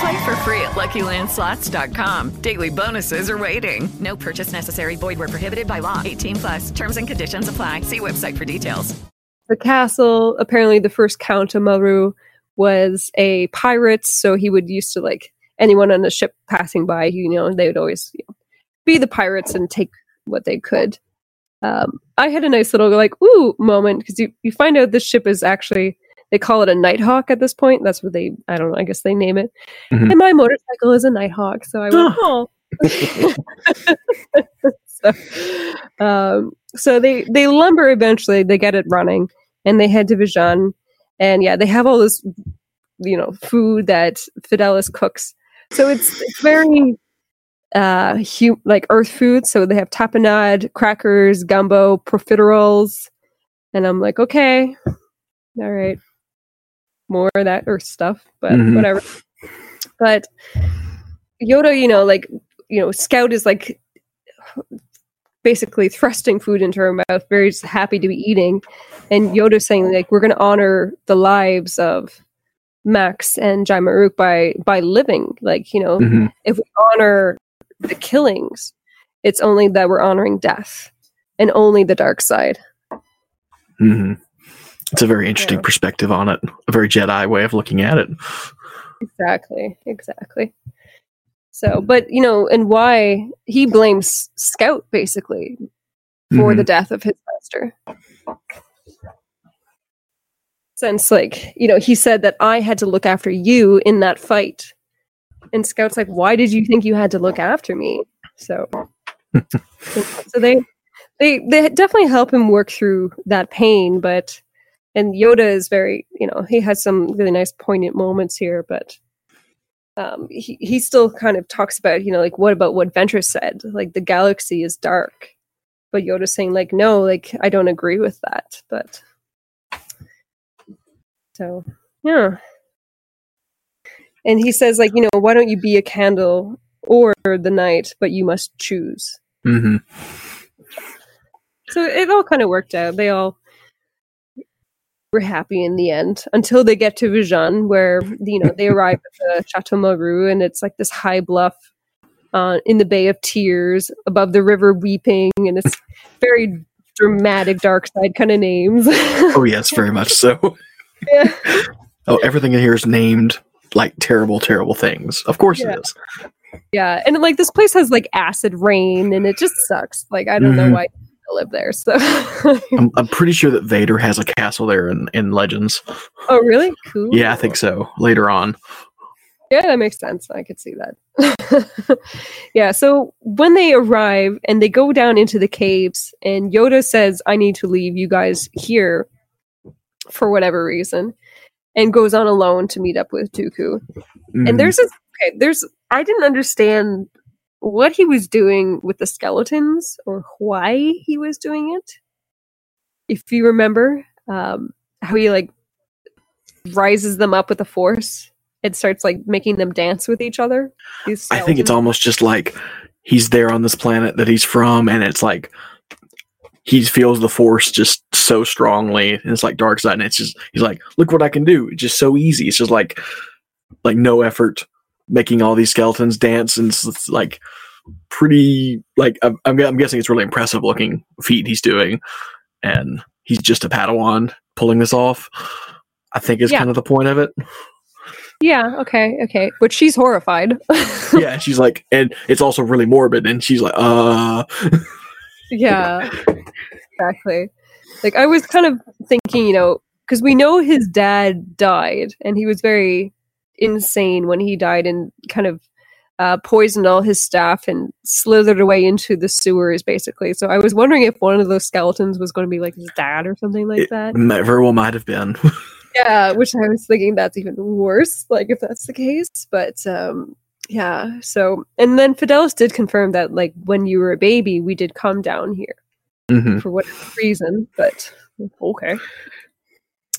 Play for free at LuckyLandSlots.com. Daily bonuses are waiting. No purchase necessary. Void where prohibited by law. 18 plus. Terms and conditions apply. See website for details. The castle, apparently the first Count of Malreaux was a pirate, so he would used to like anyone on a ship passing by, you know, they would always you know, be the pirates and take what they could. Um, I had a nice little like ooh moment because you, you find out this ship is actually they call it a Nighthawk at this point. That's what they I don't know. I guess they name it. Mhm. And my motorcycle is a Nighthawk, so I went oh. (laughs) so, um, so they they lumber eventually. They get it running, and they head to Vjun. And yeah, they have all this you know food that Fidelis cooks. So it's, it's very uh hu- like earth food. So they have tapenade, crackers, gumbo, profiteroles, and I'm like, okay, all right, more of that earth stuff, but Mhm. whatever. But Yoda, you know, like you know, Scout is like basically thrusting food into her mouth, very happy to be eating, and Yoda's saying like, we're going to honor the lives of Maks and Jai Maruk by by living. Like, you know, Mhm. if we honor the killings, it's only that we're honoring death and only the dark side. hmm It's a very interesting perspective on it. A very Jedi way of looking at it. Exactly, exactly. So, but you know, and why he blames Scout basically for the Mhm. death of his master. Since, like, you know, he said that I had to look after you in that fight, and Scout's like, "Why did you think you had to look after me?" So, (laughs) so they, they, they definitely help him work through that pain, but. And Yoda is very, you know, he has some really nice poignant moments here, but um, he he still kind of talks about you know like what about what Ventress said like the galaxy is dark, but Yoda's saying like no like I don't agree with that. But so yeah, and he says like you know why don't you be a candle or the night, but you must choose. Mm-hmm. So it all kind of worked out. They all were happy in the end until they get to Vjun, where you know they arrive at the (laughs) Chateau Malreaux, and it's like this high bluff uh, in the Bay of Tears, above the river weeping, and it's very dramatic, dark side kind of names. oh yes, very much so. (laughs) yeah. Oh, everything in here is named like terrible, terrible things. Of course Yeah. it is. Yeah, and like this place has like acid rain, and it just sucks. Like I don't know Mhm. why live there. So, (laughs) I'm, I'm pretty sure that Vader has a castle there in, in Legends. oh really? Cool. Yeah, I think so. Later on. Yeah, that makes sense. I could see that. (laughs) yeah, so when they arrive and they go down into the caves, and Yoda says, I need to leave you guys here for whatever reason, and goes on alone to meet up with Dooku. Mhm. And there's this, okay, there's, I didn't understand what he was doing with the skeletons or why he was doing it. If you remember, um, how he like rises them up with the force and starts like making them dance with each other. I think it's almost just like he's there on this planet that he's from, and it's like he feels the force just so strongly. And it's like dark side, and it's just he's like, look what I can do. It's just so easy. It's just like like no effort making all these skeletons dance, and it's, like pretty like I'm, I'm I'm guessing it's really impressive looking feat he's doing, and he's just a Padawan pulling this off. I think is Yeah. kind of the point of it. Yeah, okay, okay. But she's horrified. (laughs) yeah, she's like, and it's also really morbid, and she's like, uh, (laughs) yeah. Exactly. Like I was kind of thinking, you know, because we know his dad died and he was very insane when he died and kind of uh, poisoned all his staff and slithered away into the sewers basically. So I was wondering if one of those skeletons was going to be like his dad or something like that. might, very well might have been. (laughs) Yeah, which I was thinking that's even worse, like if that's the case. But um yeah, so and then Fidelis did confirm that like when you were a baby, we did come down here Mhm. for whatever reason, but okay.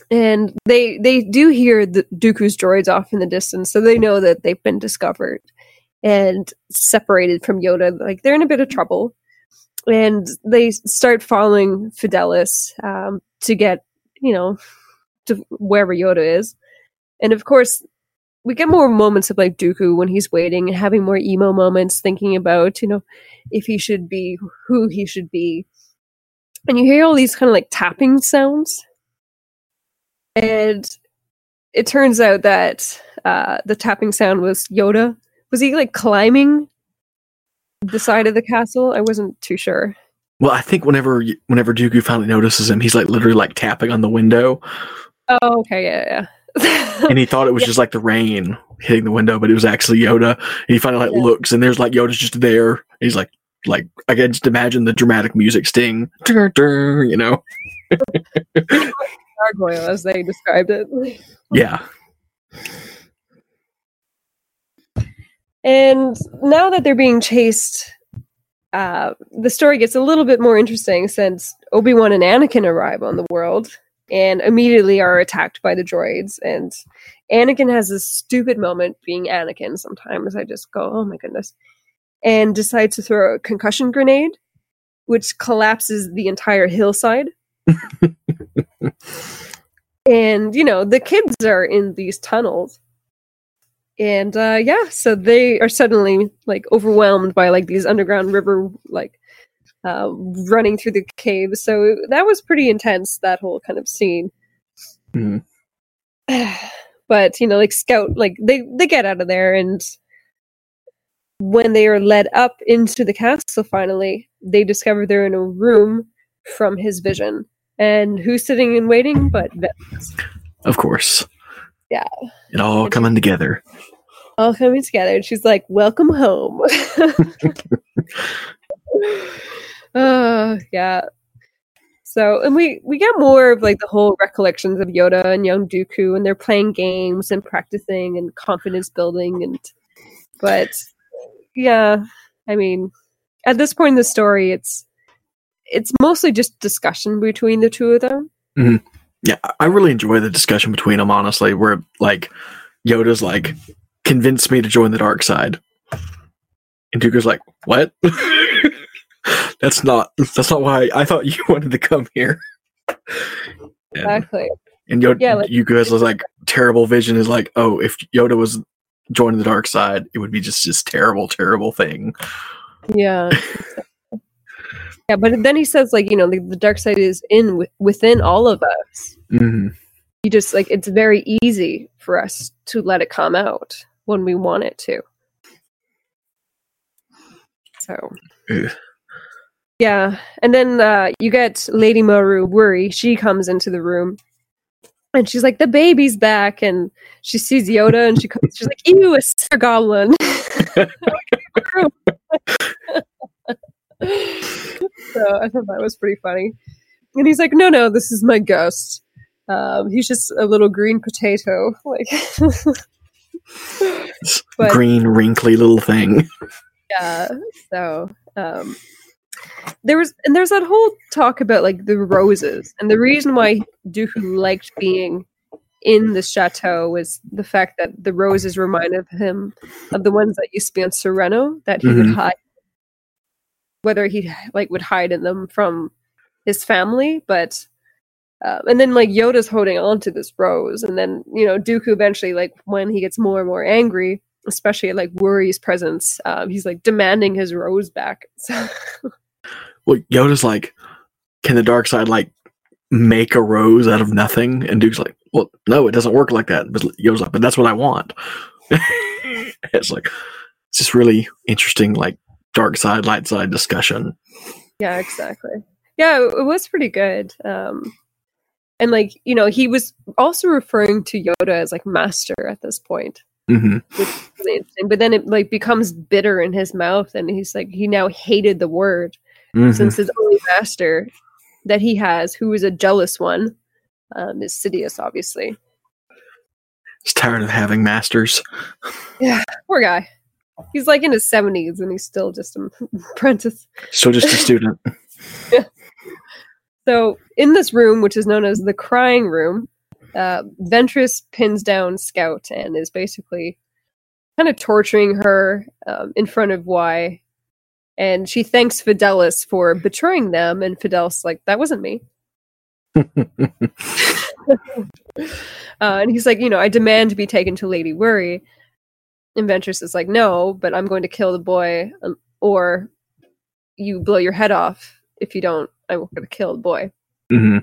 And they they do hear the Dooku's droids off in the distance, so they know that they've been discovered and separated from Yoda. Like they're in a bit of trouble, and they start following Fidelis um, to get you know to wherever Yoda is. And of course, we get more moments of like Dooku when he's waiting and having more emo moments, thinking about, you know, if he should be who he should be. And you hear all these kind of like tapping sounds. And it turns out that uh, the tapping sound was Yoda. Was he like climbing the side of the castle? I wasn't too sure. Well, I think whenever whenever Dooku finally notices him, he's like literally like tapping on the window, Oh, okay, yeah, yeah. and he thought it was (laughs) just like the rain hitting the window, but it was actually Yoda. And he finally like looks, and there's like Yoda's just there. He's like, like I can just imagine the dramatic music sting, you know? (laughs) Gargoyle, as they described it. Yeah. And now that they're being chased, uh, the story gets a little bit more interesting since Obi Wan and Anakin arrive on the world and immediately are attacked by the droids. And Anakin has this stupid moment being Anakin. Sometimes I just go, oh my goodness. And decides to throw a concussion grenade, which collapses the entire hillside. (laughs) and, you know, the kids are in these tunnels. And uh yeah so they are suddenly like overwhelmed by like these underground river like uh running through the caves so that was pretty intense that whole kind of scene. Mhm. (sighs) but you know like scout like they they get out of there and when they are led up into the castle finally they discover they're in a room from his vision and who's sitting and waiting but. Of course, yeah it all coming together. all coming together. And she's like, "Welcome home." uh, (laughs) yeah. So, and we we get more of like the whole recollections of Yoda and young Dooku, and they're playing games and practicing and confidence building, and but yeah, I mean, at this point in the story, it's it's mostly just discussion between the two of them. Mhm. Yeah, I- really enjoy the discussion between them. Honestly, where like Yoda's like, "Convince me to join the dark side," and Dooku's like, "What? (laughs) that's not that's not why I thought you (laughs) wanted to come here." And, Exactly. and Yoda, Yeah, like- you guys was like, terrible vision is like, oh, if Yoda was joining the dark side, it would be just this terrible, terrible thing. Yeah. (laughs) yeah, but then he says like, you know, the, the dark side is in wi- within all of us. hmm You just like it's very easy for us to let it come out when we want it to. So Yeah, and then uh, you get Lady Malreaux worry. She comes into the room, and she's like, "The baby's back," and she sees Yoda, and she comes, she's like, "Ew, a Sir Goblin." (laughs) (laughs) (laughs) (laughs) so I thought that was pretty funny. And he's like, "No, no, this is my ghost. Um, he's just a little green potato." (laughs) Like, (laughs) But- Green, wrinkly little thing. yeah. So um, there was, and there's that whole talk about like the roses, and the reason why Dooku liked being in the chateau was the fact that the roses reminded him of the ones that used to be on Sereno that he would Mhm. hide, whether he like would hide in them from his family, but. Uh, and then like Yoda's holding on to this rose, and then you know Dooku eventually, like when he gets more and more angry, especially at like Whirry's presence, um, he's like demanding his rose back. (laughs) So Well, Yoda's like, can the dark side like make a rose out of nothing? And Dooku's like, well, no, it doesn't work like that. But Yoda's like, but that's what I want. (laughs) it's like, it's just really interesting, like dark side, light side discussion. yeah, exactly. Yeah, it, it was pretty good. Um, and like you know, he was also referring to Yoda as like master at this point, hmm which really. But then it like becomes bitter in his mouth, and he's like he now hated the word Mhm. since his only master that he has, who is a jealous one, um, is Sidious, obviously. He's tired of having masters. Yeah, poor guy. He's like in his seventies, and he's still just an (laughs) apprentice. So just a (laughs) student. So, in this room, which is known as the crying room, uh, Ventress pins down Scout and is basically kind of torturing her um, in front of Y. And she thanks Fidelis for betraying them, and Fidelis like, "That wasn't me." (laughs) uh, and he's like, "You know, I demand to be taken to Lady Whirry." And Ventress is like, "No, but I'm going to kill the boy, um, or you blow your head off. If you don't, I'm going to kill the boy." hmm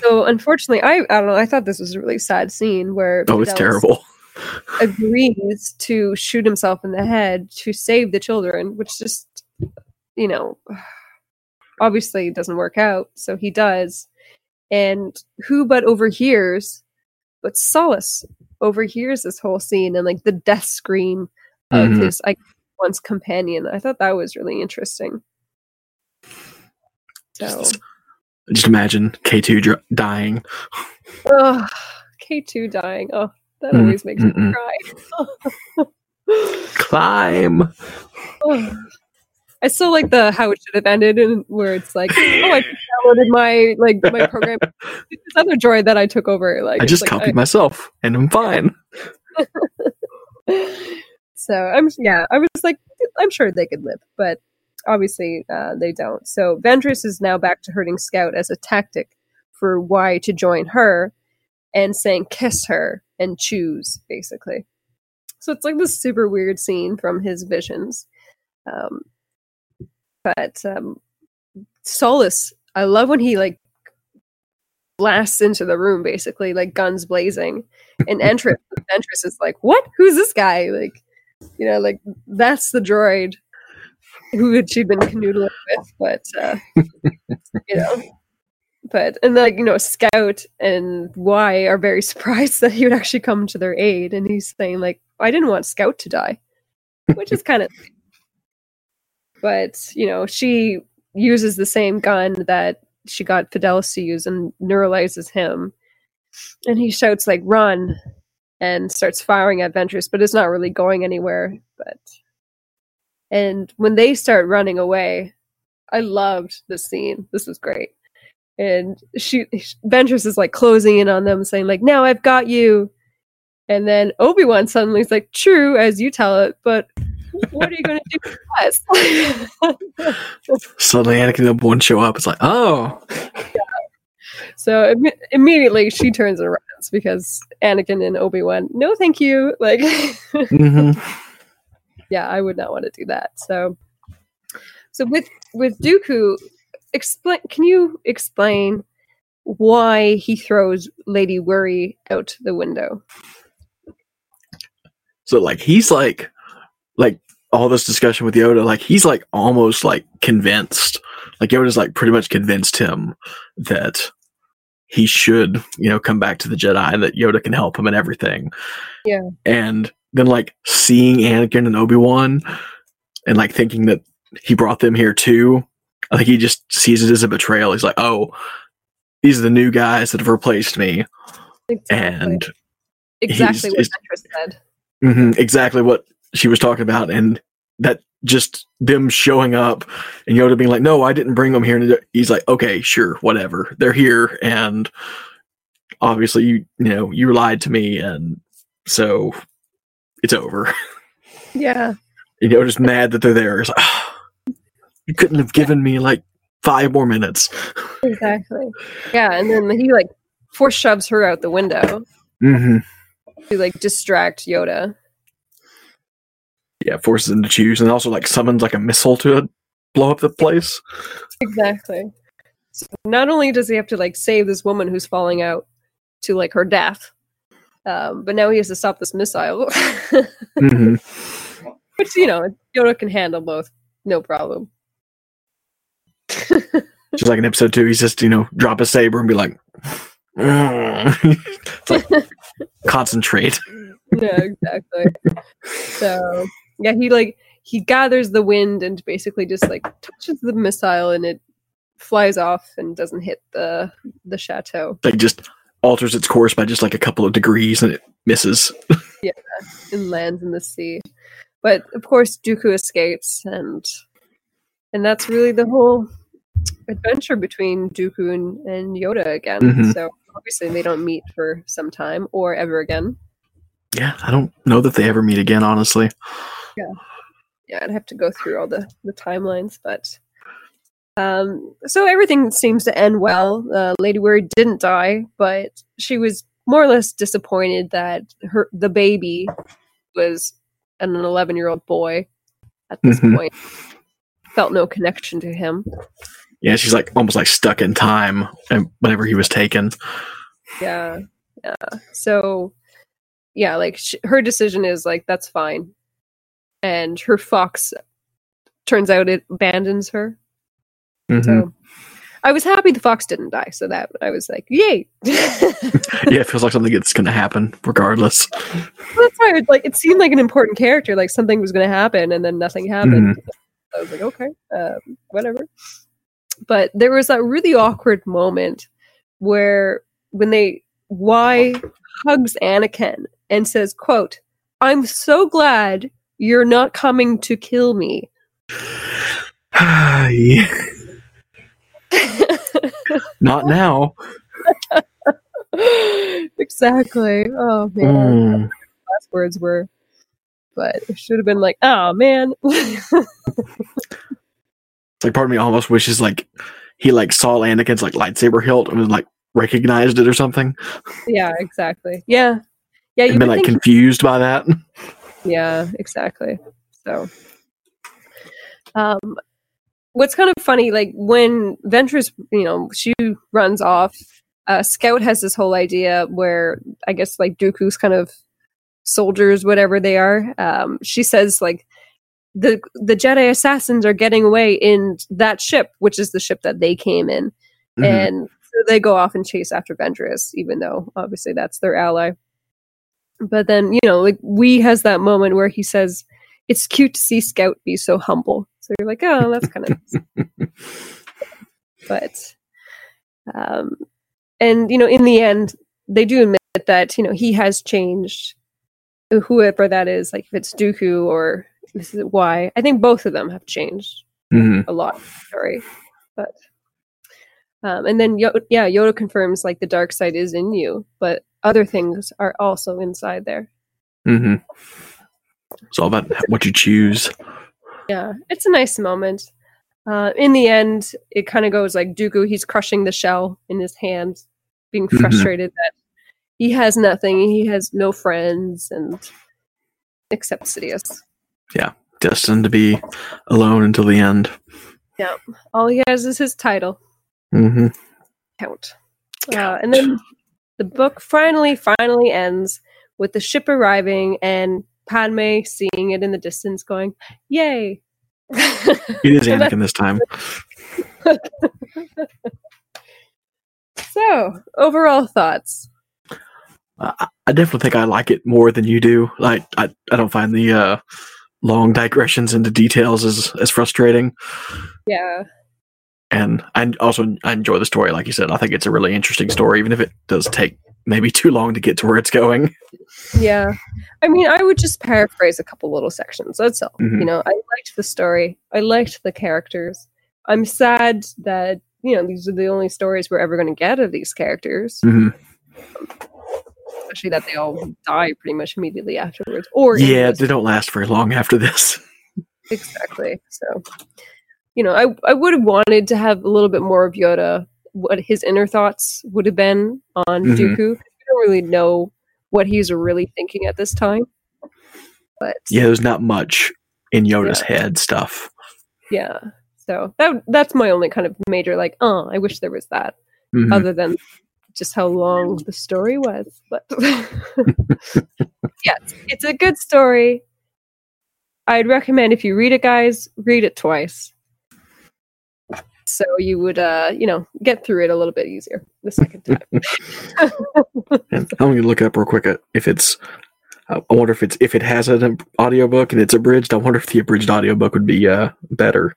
So unfortunately, I I don't know. I thought this was a really sad scene where Oh, it's terrible. (laughs) agrees to shoot himself in the head to save the children, which just you know (sighs) obviously doesn't work out. So he does, and who but overhears, but Solace overhears this whole scene and like the death scream of Mhm. his like once companion. I thought that was really interesting. So. Just imagine K2 dr- dying. Oh, K2 dying. Oh, that Mm, always makes me mm-mm. cry. (laughs) Climb. Oh. I still like the how it should have ended and where it's like, oh, I downloaded my like my program (laughs) this other droid that I took over. Like I just like, copied myself and I'm fine. (laughs) So I'm yeah, I was like, I'm sure they could live, but obviously uh, they don't. So Ventress is now back to hurting Scout as a tactic for why to join her and saying kiss her and choose, basically. So it's like this super weird scene from his visions. Um, but um, Solace, I love when he like blasts into the room, basically, like guns blazing. And (laughs) Entrance, Ventress is like, "What? Who's this guy?" Like, you know, like that's the droid who had she been canoodling with, but uh, (laughs) you know, but and like you know, Scout and Y are very (laughs) surprised that he would actually come to their aid, and he's saying like, "I didn't want Scout to die," which is kind of, but you know, she uses the same gun that she got Fidelis to use and neuralizes him. And he shouts like run and starts firing at Ventress, but it's not really going anywhere. But and when they start running away, I loved this scene. This was great. And she Ventress is like closing in on them, saying, like, now I've got you. And then Obi-Wan suddenly is like, true, as you tell it, but what are you going to do for us? (laughs) Suddenly, Anakin and Obi Wan show up. It's like, oh, So Im- immediately she turns and runs because Anakin and Obi Wan, no, thank you. Like, Mhm. (laughs) yeah, I would not want to do that. So, so with with Dooku, explain. Can you explain why he throws Lady Whirry out the window? So like he's like like all this discussion with Yoda, like he's like almost like convinced. Like Yoda's like pretty much convinced him that he should, you know, come back to the Jedi and that Yoda can help him and everything. Yeah. And then like seeing Anakin and Obi-Wan and like thinking that he brought them here too. I think he just sees it as a betrayal. He's like, "Oh, these are the new guys that have replaced me." And Exactly what Ventress said. hmm exactly what she was talking about, and that just them showing up and Yoda being like, "No, I didn't bring them here." And he's like, "Okay, sure, whatever. They're here, and obviously you you know you lied to me, and so it's over." (laughs) Yeah. And Yoda's mad that they're there. He's like, "Ah, "You couldn't have given me like five more minutes." Exactly. Yeah, and then he like force shoves her out the window hmm to like distract Yoda. Yeah, forces him to choose, and also like summons like a missile to blow up the place. Exactly. So not only does he have to like save this woman who's falling out to like her death, um, but now he has to stop this missile, (laughs) hmm which you know Yoda can handle both, no problem. (laughs) Just like in episode two, he's just you know drop a saber and be like. (laughs) Like, concentrate. yeah, exactly. So yeah, he like he gathers the wind and basically just like touches the missile and it flies off and doesn't hit the the chateau. Like just alters its course by just like a couple of degrees and it misses. (laughs) Yeah, and lands in the sea. But of course, Dooku escapes, and and that's really the whole adventure between Dooku and, and Yoda again. Mhm. So obviously, they don't meet for some time or ever again. Yeah, I don't know that they ever meet again. Honestly, Yeah, yeah, I'd have to go through all the the timelines, but um, so everything seems to end well. Uh, Lady Whirry didn't die, but she was more or less disappointed that her the baby was an 11 year old boy at this Mhm. point. Felt no connection to him. yeah, she's like almost like stuck in time, and whenever he was taken. Yeah, yeah. So, yeah, like sh- her decision is like that's fine, and her fox turns out it abandons her. Mhm. So, I was happy the fox didn't die. So that I was like, yay! (laughs) yeah, it feels like something that's going to happen regardless. that's why it, like it seemed like an important character, like something was going to happen, and then nothing happened. I was like, okay, um, whatever. But there was that really awkward moment where when they Y hugs Anakin and says, "quote I'm so glad you're not coming to kill me." (sighs) Not now. (laughs) exactly. Oh man, Mm. last words were, but it should have been like, "Oh man." It's (laughs) like part of me almost wishes like he like saw Anakin's like lightsaber hilt and was like recognized it or something. yeah, exactly. Yeah, yeah. and You been like confused by that. (laughs) Yeah, exactly. So, um, what's kind of funny, like when Ventress, you know, she runs off, uh, Scout has this whole idea where I guess like Dooku's kind of soldiers, whatever they are. Um, she says like the the Jedi assassins are getting away in that ship, which is the ship that they came in, Mhm. and so they go off and chase after Ventress, even though obviously that's their ally. But then, you know, like we has that moment where he says, "It's cute to see Scout be so humble." So you're like, "Oh, that's kind of." (laughs) but Um, and you know, in the end, they do admit that you know he has changed, whoever that is. Like if it's Dooku or this is why I think both of them have changed Mhm. a lot. Sorry, but um, and then Yo- yeah, Yoda confirms like the dark side is in you, but other things are also inside there. Mm-hmm. It's all about what you choose. Yeah, it's a nice moment. Uh, in the end, it kind of goes like Dooku. He's crushing the shell in his hand, being Mhm. frustrated that he has nothing. He has no friends, and except Sidious. Yeah, destined to be alone until the end. Yeah, all he has is his title, Mm-hmm. Count. Uh, and then the book finally, finally ends with the ship arriving and Padme seeing it in the distance, going, "Yay!" (laughs) It is Anakin this time. (laughs) So, overall thoughts. I, I definitely think I like it more than you do. Like I, I don't find the uh, long digressions into details as as frustrating. Yeah. And I also I enjoy the story, like you said. I think it's a really interesting story, even if it does take maybe (laughs) too long to get to where it's going. Yeah. I mean, I would just paraphrase a couple little sections. That's all. Mhm. You know, I liked the story. I liked the characters. I'm sad that, you know, these are the only stories we're ever going to get of these characters, hmm especially that they all die pretty much immediately afterwards. Or Yeah, they don't last very long after this. exactly. So, you know, I, I would have wanted to have a little bit more of Yoda, what his inner thoughts would have been on Mhm. Dooku. We don't really know what he's really thinking at this time. But Yeah, there's not much in Yoda's head stuff. yeah so that that's my only kind of major like oh i wish there was that Mhm. other than just how long the story was but (laughs) yeah it's a good story i'd recommend if you read it guys read it twice so you would uh you know get through it a little bit easier the second time (laughs) And I'm gonna look up real quick if it's. I I wonder if it's if it has an audiobook and it's abridged. I wonder if the abridged audiobook would be uh better.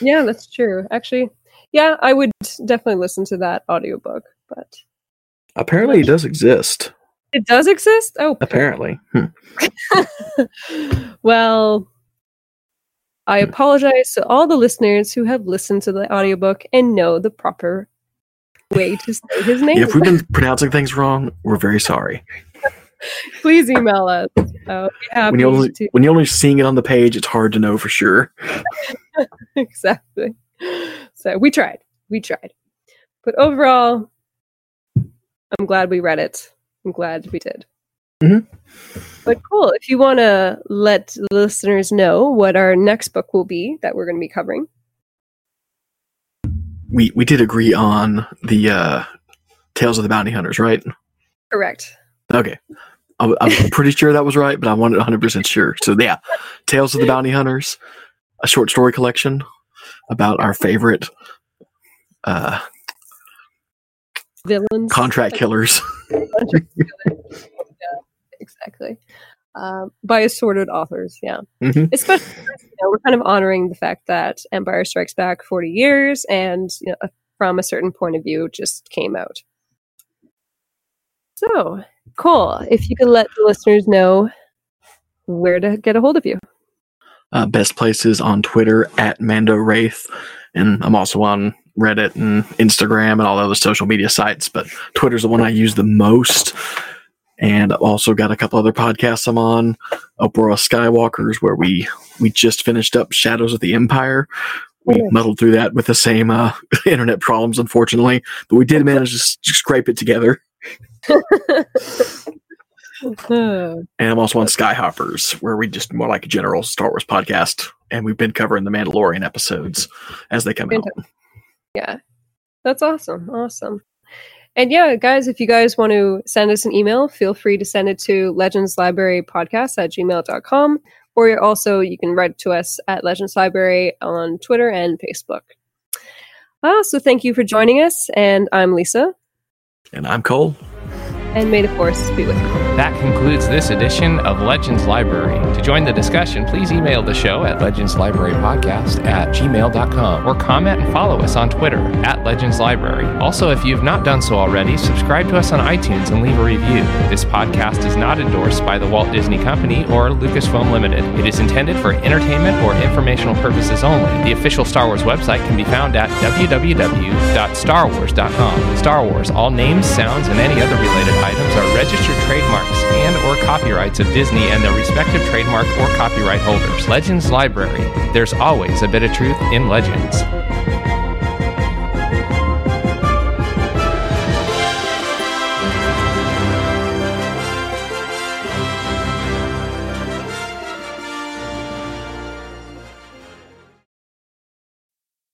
yeah that's true actually yeah i would definitely listen to that audiobook but Apparently, it does exist. it does exist oh Apparently, Hmm. (laughs) well, I apologize to all the listeners who have listened to the audiobook and know the proper way to say his name. If we've been (laughs) pronouncing things wrong, we're very sorry. Please email us. Uh, When you only to when you're only seeing it on the page, it's hard to know for sure. (laughs) exactly. So we tried. We tried. But overall, I'm glad we read it. I'm glad we did. Mhm. But cool. If you want to let listeners know what our next book will be that we're going to be covering. We we did agree on the uh, Tales of the Bounty Hunters, right? Correct. Okay. I, I'm pretty sure that was right, but I wanted 100 percent sure. So yeah, Tales of the Bounty Hunters, a short story collection about our favorite uh, Villains. contract (laughs) killers. yeah, exactly. Um, by assorted authors, yeah. Mhm. Especially, you know, we're kind of honoring the fact that Empire Strikes Back 40 years and you know, from a certain point of view just came out. So, cool. If you could let the listeners know where to get a hold of you. Uh, best places on Twitter at Mando Wraith, and I'm also on Reddit and Instagram and all the other social media sites. But Twitter's the one I use the most. And I've also got a couple other podcasts I'm on. Opera Skywalkers, where we we just finished up Shadows of the Empire. We muddled through that with the same uh, (laughs) internet problems, unfortunately, but we did manage to s- scrape it together. (laughs) And I'm also on Skyhoppers, where we just more like a general Star Wars podcast, and we've been covering the Mandalorian episodes as they come out. Yeah. That's awesome. Awesome. And yeah, guys, if you guys want to send us an email, feel free to send it to legendslibrarypodcast at gmail.com. Or also, you can write to us at Legends Library on Twitter and Facebook. Uh, so thank you for joining us. And I'm Lisa. And I'm Cole. And may the force be with you. That concludes this edition of Legends Library. To join the discussion, please email the show at legendslibrarypodcast at gmail.com or comment and follow us on Twitter at Legends Library. Also, if you've not done so already, subscribe to us on iTunes and leave a review. This podcast is not endorsed by the Walt Disney Company or Lucasfilm Limited. It is intended for entertainment or informational purposes only. The official Star Wars website can be found at www.starwars.com. Star Wars, all names, sounds, and any other related items are registered trademarks and or copyrights of Disney and their respective trademark or copyright holders. Legends Library. There's always a bit of truth in legends.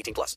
18 plus.